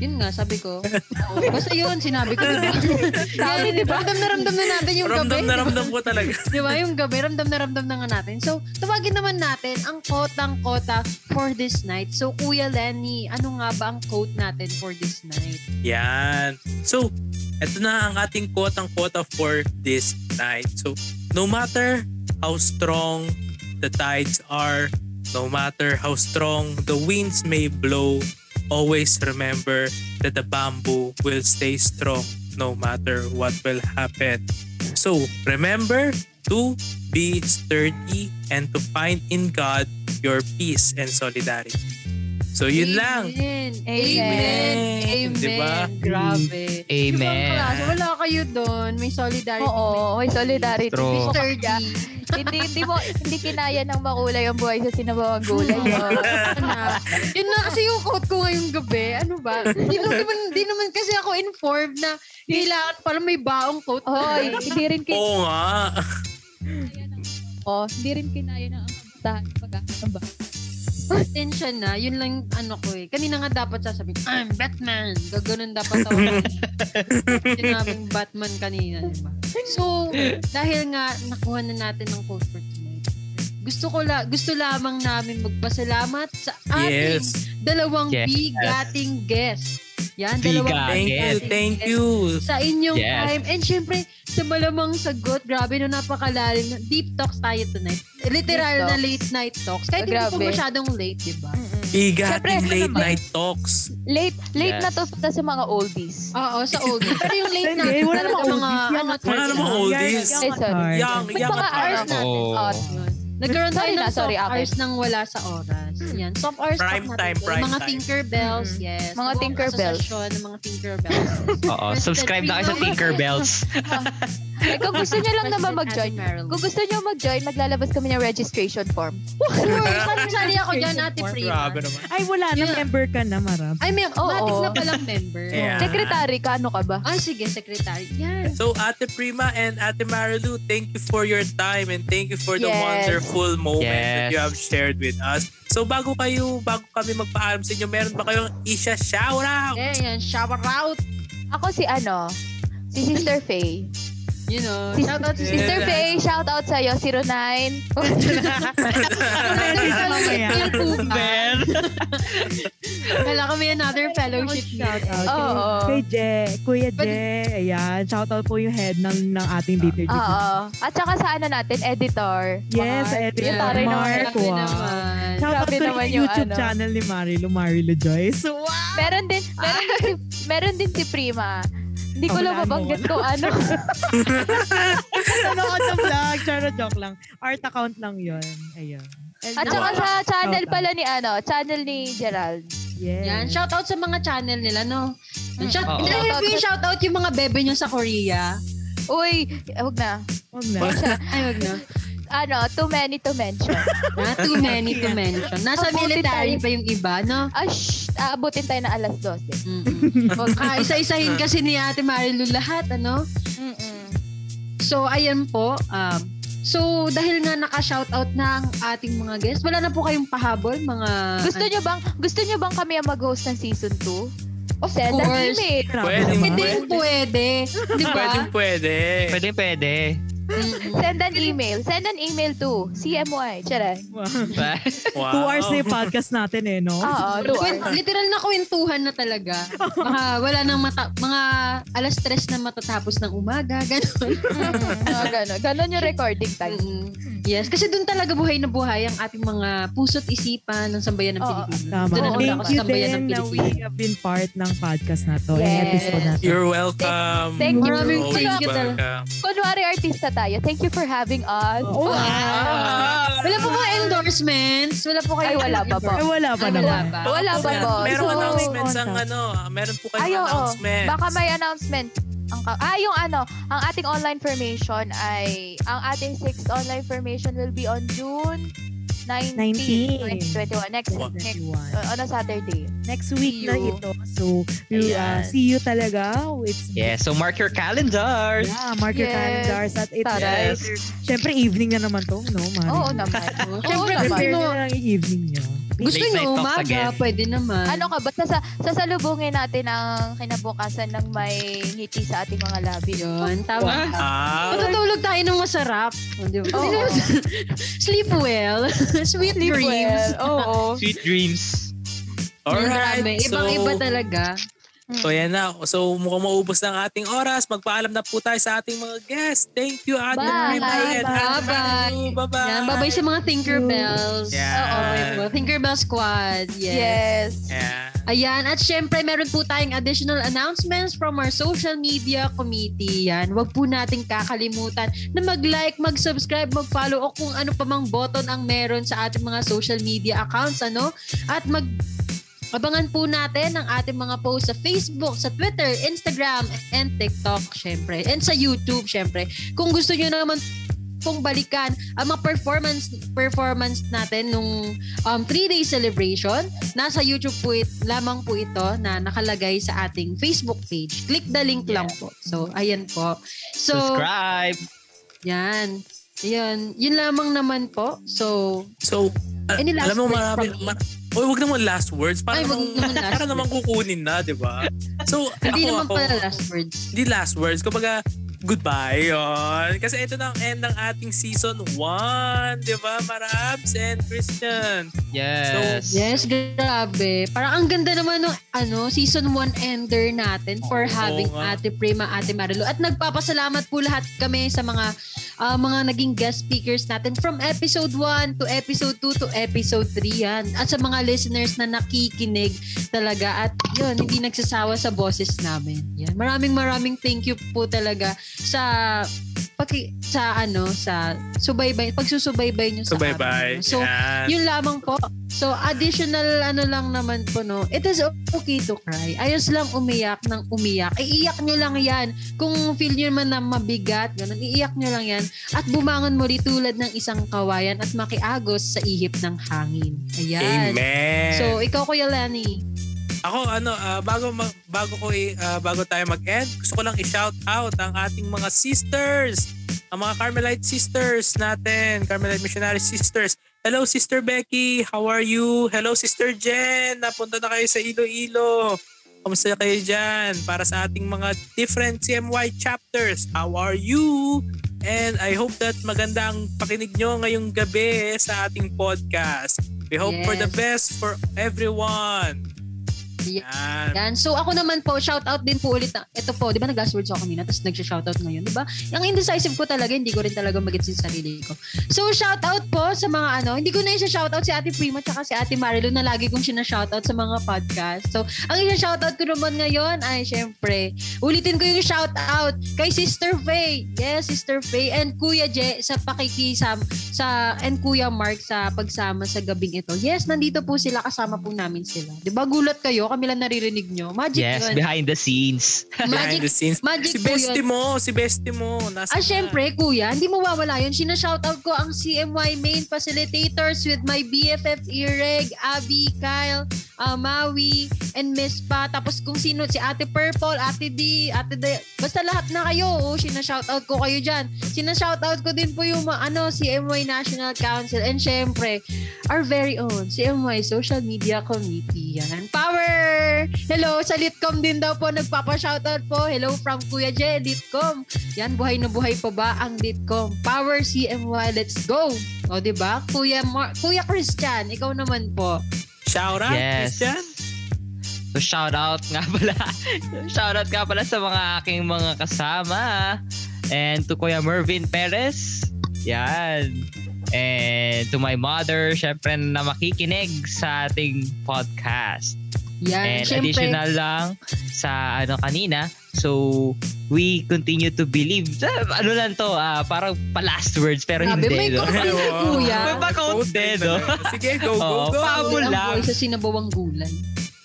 Yun nga, sabi ko. Oo, basta yun, sinabi ko, diba? Sabi, diba? Ramdam na ramdam na natin yung Ramdam gabi. na ramdam ko talaga. Di ba? Yung gabi, ramdam na ramdam na nga natin. So, tawagin naman natin ang kotang kota for this night. So, Kuya Lenny, ano nga ba ang quote natin for this night? Yan. So, eto na ang ating quote-unquote for this night. So, no matter how strong the tides are, no matter how strong the winds may blow, always remember that the bamboo will stay strong no matter what will happen. So, remember to be sturdy and to find in God your peace and solidarity. So, yun lang. Amen. Amen. Amen. Amen. Diba? Grabe. Ibang Amen. klase. Wala kayo doon. May solidarity. Oo, may solidarity. True. Hindi Sturdy. kaya. hindi, hindi mo, hindi kinaya ng makulay ang buhay sa sinabawang gulay. Oo. na. Yun na kasi yung quote ko ngayong gabi. Ano ba? Di naman, di naman kasi ako informed na kailangan pala may baong quote. Hoy, hindi rin kinaya, Oo nga. oh, hindi rin kinaya ng ang pag-aasang ba? Attention na. Yun lang ano ko eh. Kanina nga dapat sasabihin, I'm Batman. Gaganon dapat ako. Sinabing Batman kanina, di ba? So, dahil nga nakuha na natin ng quote for tonight, gusto ko la gusto lamang namin magpasalamat sa ating Yes. dalawang Yes. bigating guest. Yan, dalawang Thank you, thank you. sa inyong Yes. time. And syempre, sa malamang sagot, grabe na napakalalim. na- Deep talks tayo tonight. Literal Deep na talks. late night talks. Kahit hindi Grabe. po masyadong late, di ba? Bigating Siyempre, late ano night talks. Late, late Yes. na to para sa mga oldies. Oo, sa oldies. Pero yung late Hindi, natin wala namang mga, oldies. ano, Young at Wala heart namang lang. oldies. Young at Sorry. heart. Young, May young mga at hours heart. natin. Oo. Hot. Yun. Nagkaroon tayo Sorry ng na, sorry, soft hours nang wala sa oras. Yan. Soft hours Prime talk time, natin. prime mga time. Tinkerbells, Mhm. yes. Mga Tinkerbells. asosasyon ng mga Tinkerbells. Oo, subscribe na kayo sa Tinkerbells. Eh, kung gusto niyo lang naman mag-join, kung gusto niyo mag-join, maglalabas kami ng registration form. Sure, sali ako dyan, Ate Prima. Grabe naman. Ay, wala na. Yeah. Member ka na, Marab. Ay, may, Oo. matik na palang member. Yeah. Secretary ka, ano ka ba? Ah, sige, secretary. Yan. So, Ate Prima and Ate Marilu, thank you for your time and thank you for the Yes. wonderful moment that Yes. you have shared with us. So, bago kayo, bago kami magpaalam sa inyo, meron ba kayong isha shout out? Eh, yan, shower out. Ako si ano, si Sister Faye. You know, Si, shout out to Yeah. Sister Faye, shout out sa'yo, 09. Mamaya. Ben. Kala ko may another fellowship Shout out. Oo. Kay Je, Kuya Je. Ayan. Shout out po yung head ng, ng ating dito. Oo. At saka sa ano natin, editor. Yes, Mark. editor. Naman. Mark. Grabe Wow. naman. Shout out naman yung YouTube ano. channel ni Marilu, Marilu Joyce. Wow! Meron din, meron din si, meron din si Prima. Hindi ko lang mabanggit kung ano. ano ko sa vlog? Charo joke lang. Art account lang yun. Ayun. And At saka sa channel pala ni ano, channel ni Gerald. Yes. Yan, shout out sa mga channel nila, no? Shout, Oo. Hindi, Shout out shout out yung mga bebe nyo sa Korea. Uy, huwag na. Wag na. Ay, wag na. Ano, too many to mention. Na, too many to mention. Nasa Abutin military tayo. pa yung iba, no? Ah, shh, aabutin tayo na alas 12. Mm-mm. Ah, isa-isahin kasi ni Ate Marilu lahat, ano? Mm-mm. So, ayan po. Um, so, dahil nga naka-shoutout na ang ating mga guests, wala na po kayong pahabol, mga... Gusto nyo bang, gusto nyo bang kami ang mag-host ng season 2? Of Send an course. email. Pwede. Hindi pwede. Di ba? Pwede, pwede. Pwede, pwede. Send an email. Send an email to CMY. Charay. Wow. Two hours na yung podcast natin eh, no? Oo, hours. literal na kwentuhan na talaga. Mga wala nang mata, mga alas tres na matatapos ng umaga, ganun. Mga ganon. Ganon yung recording time. Mm. Yes, kasi doon talaga buhay na buhay ang ating mga puso't isipan ng sambayan ng Oo. Pilipinas. Tama. Doon na Thank ako sa you sambayan ng din na we Pilipinas. have been part ng podcast na to. Yes. Yung episode na to. You're welcome. Thank you. Maraming Always thank you talaga. welcome. Kunwari artista tayo. Thank you for having us. Oh, Ah. Wala po mga endorsements. Wala po kayo. Ay, wala pa po. Ay, wala pa Ay, wala naman. pa. Wala pa Meron- po. Merong So, announcements ang ano, meron po kayong Ay, oo. announcement. Baka may announcement. Ang, ka- ah, yung ano, ang ating online formation ay, ang ating sixth online formation will be on June 19, 19. 2021. Next, Wow. next, 21. uh, on a Saturday. Next week See na you. ito. So, you, uh, see you talaga. It's Yeah, so mark your calendars. Yeah, mark your Yes. calendars at Taray. either, syempre evening na naman to, no, Mari? Oo naman. Oh, Oo Siyempre, naman. Prepare na lang yung evening nyo. gusto nyo umaga, again. pwede naman. Ano ka ba? Sasa, sasalubungin natin ang kinabukasan ng may ngiti sa ating mga labi. Yun, tama. Ah, Matutulog tayo ng masarap. Oh, di ba? Oo. Sleep well. Sweet Sleep dreams. well. Oo. Sweet dreams. alright. Grabe. So, Ibang-iba talaga. So yan na. So mukhang maubos na ang ating oras. Magpaalam na po tayo sa ating mga guests. Thank you, Ate Bye. Prima and Ate Bye-bye. Bye-bye. Yan, babay sa mga Tinkerbells. Yan. Oo, Tinkerbell Squad. Yes. Yes. Yeah. Ayan. At syempre, meron po tayong additional announcements from our social media committee. Yan. Huwag po nating kakalimutan na mag-like, mag-subscribe, mag-follow o kung ano pa mang button ang meron sa ating mga social media accounts. ano At mag Abangan po natin ang ating mga posts sa Facebook, sa Twitter, Instagram, and TikTok, syempre. And sa YouTube, syempre. Kung gusto nyo naman pong balikan ang mga performance performance natin nung um, three-day celebration. Nasa YouTube po it, lamang po ito na nakalagay sa ating Facebook page. Click the link lang po. So, ayan po. So, Subscribe. yan. Yan. Yun lamang naman po. So, So, uh, Any last alam mo words marami, from me? mar- Oy, wag naman last words. Para Ay, wag naman last para naman kukunin na, di ba? So, hindi ako, naman ako, pala last words. Hindi last words. Kumbaga, goodbye yon. Kasi ito na ang end ng ating season 1. Di ba, Marabs and Christian? Yes. Yes, grabe. Parang ang ganda naman ng ano, season 1 ender natin for Oo having nga. Ate Prima, Ate Marilu. At nagpapasalamat po lahat kami sa mga ah, mga naging guest speakers natin from episode 1 to episode 2 to episode 3 yan. At sa mga listeners na nakikinig talaga at yun, hindi nagsasawa sa boses namin. Yan. Maraming maraming thank you po talaga sa paki, sa ano, sa subaybay, pagsusubaybay nyo sa Subaybay. amin. So, Yan. yun lamang po. So, additional ano lang naman po, no? It is okay to cry. Ayos lang umiyak ng umiyak. Iiyak nyo lang yan. Kung feel nyo man na mabigat, ganun, iiyak nyo lang yan. At bumangon muli tulad ng isang kawayan at makiagos sa ihip ng hangin. Ayan. Amen. So, ikaw, Kuya Lenny. Ako ano, ah, bago ma- bago ko i- ah, bago tayo mag-end, gusto ko lang i-shout out ang ating mga sisters, ang mga Carmelite sisters natin, Carmelite Missionary Sisters. Hello Sister Becky, how are you? Hello Sister Jen, napunta na kayo sa Iloilo. Kamusta kayo dyan? Para sa ating mga different CMY chapters, how are you? And I hope that maganda ang pakinig nyo ngayong gabi sa ating podcast. We hope for the Yes. best for everyone. Yan. Yan. So ako naman po, shout out din po ulit. na- Ito po, di ba nag-last words ako kanina, tapos nag-shout out ngayon, di ba? Yung indecisive ko talaga, hindi ko rin talaga magets yung sarili ko. So shout out po sa mga ano, hindi ko na isa-shout out si Ate Prima tsaka si Ate Marilu na lagi kong sina-shout out sa mga podcast. So ang isa-shout out ko naman ngayon ay syempre, ulitin ko yung shout out kay Sister Faye. Yes, Sister Faye and Kuya Je sa pakikisam sa and Kuya Mark sa pagsama sa gabing ito. Yes, nandito po sila kasama po namin sila. 'Di ba gulat kayo? Kami lang naririnig nyo. Magic Yes, yun. behind the scenes. Behind Magic the scenes. magic si po bestie mo, si bestie mo. Nasa Ah, syempre, kuya, hindi mo wawala yun. Sina-shoutout ko ang CMY main facilitators with my BFF Ireg, Abby, Kyle, uh, Maui, and Miss Pa. Tapos kung sino, si Ate Purple, Ate D, Ate D. Basta lahat na kayo, oh, sina-shoutout ko kayo dyan. Sina-shoutout ko din po yung mga, ano, CMY National Council. And syempre, our very own CMY Social Media Committee. Yan. Power! Hello, sa Litcom din daw po nagpapa-shoutout po. Hello from Kuya J, Litcom. Yan, buhay na buhay pa ba ang Litcom? Power CMY, let's go! O, di ba? Kuya, Mar- Kuya Christian, ikaw naman po. Shout out, Yes. Christian. So shout out nga pala. shout out nga pala sa mga aking mga kasama. And to Kuya Mervin Perez. Yan. And to my mother, syempre na makikinig sa ating podcast. Yan, And syempre. additional lang sa ano kanina. So, we continue to believe. Ano lang to, ah, parang pa-last words pero Grabe, hindi. may no? quote din si Kuya. May pa-quote Quote din, no? Sige, go, go, pabol ang lang. buhay sa sinabawang gulay.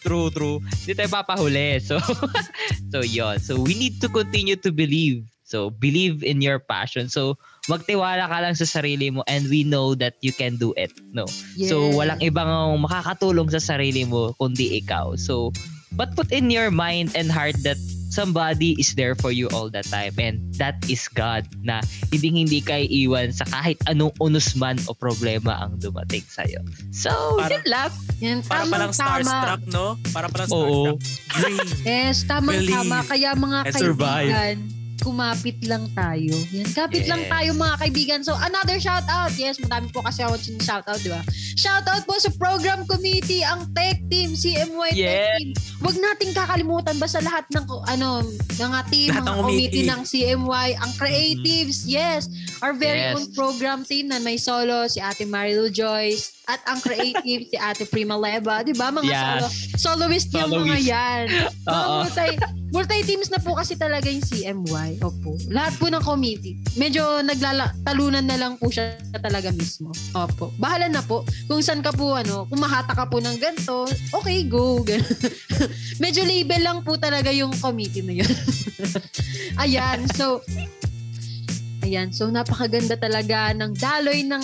True, true. Hindi tayo papahuli. So, so yon. So, we need to continue to believe. So, believe in your passion. So, magtiwala ka lang sa sarili mo and we know that you can do it. No? So, Yes. walang ibang makakatulong sa sarili mo kundi ikaw. So, but put in your mind and heart that somebody is there for you all the time and that is God na hindi hindi ka iwan sa kahit anong unos man o problema ang dumating sa'yo. So, Parang- yun lang. Yan, Para palang tamang-tama. starstruck, no? Para palang Oo. starstruck. Dream. Yes, tamang Believe tama. Kaya mga and survive. Kumapit lang tayo. Yan, kapit lang Yes. tayo mga kaibigan. So, another shout out. Yes, madami po kasi ako shout out, di ba? Shout out po sa program committee, ang tech team, CMY tech Yes. team. Huwag nating kakalimutan ba sa lahat ng ano, mga team, Lahat mga ng committee committee. ng CMY, ang creatives, yes. Our very Yes. own program team na may solo, si Ate Marilu Joyce, at ang creative, si Ate Prima Leba, di ba? Mga solo, Yes. soloist yung mga yan. Mga Oo. multi, multi-teams na po kasi talaga yung CMY. Opo. Lahat po ng committee. Medyo naglala, talunan na lang po siya talaga mismo. Opo. Bahala na po. Kung saan ka po, ano, kung mahata ka po ng ganito, okay, go. Medyo label lang po talaga yung committee na yun. Ayan. So, Ayan, so napakaganda talaga ng daloy ng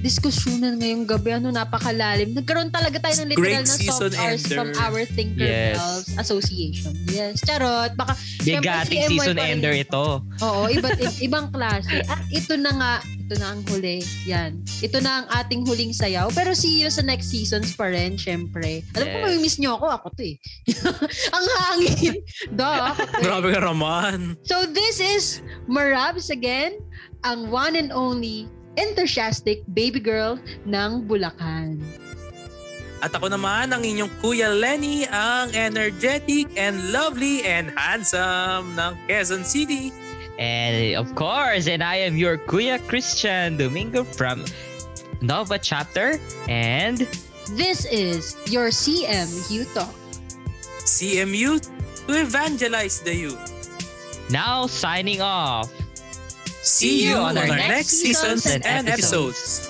diskusyonan ngayong gabi. Ano, napakalalim. Nagkaroon talaga tayo ng literal Great na season soft hours ender. from our Thinker Yes. Bells Association. Yes, charot. Baka, Bigating season ender ito. ito. oo, iba't ibang klase. At ito na nga, ito na ang huli. Yan. Ito na ang ating huling sayaw. Pero see you sa next seasons pa rin, syempre. Alam ko, Yes. may miss nyo ako. Ako to eh. ang hangin. Duh, ako to eh. Grabe ka naman. So this is Marabs again, ang one and only enthusiastic baby girl ng Bulacan. At ako naman, ang inyong Kuya Lenny, ang energetic and lovely and handsome ng Quezon City. And of course, and I am your Kuya Christian Domingo from Nova Chapter. And This is your CM You Talk. CMU to evangelize the youth. now signing off. See you on our next seasons and episodes.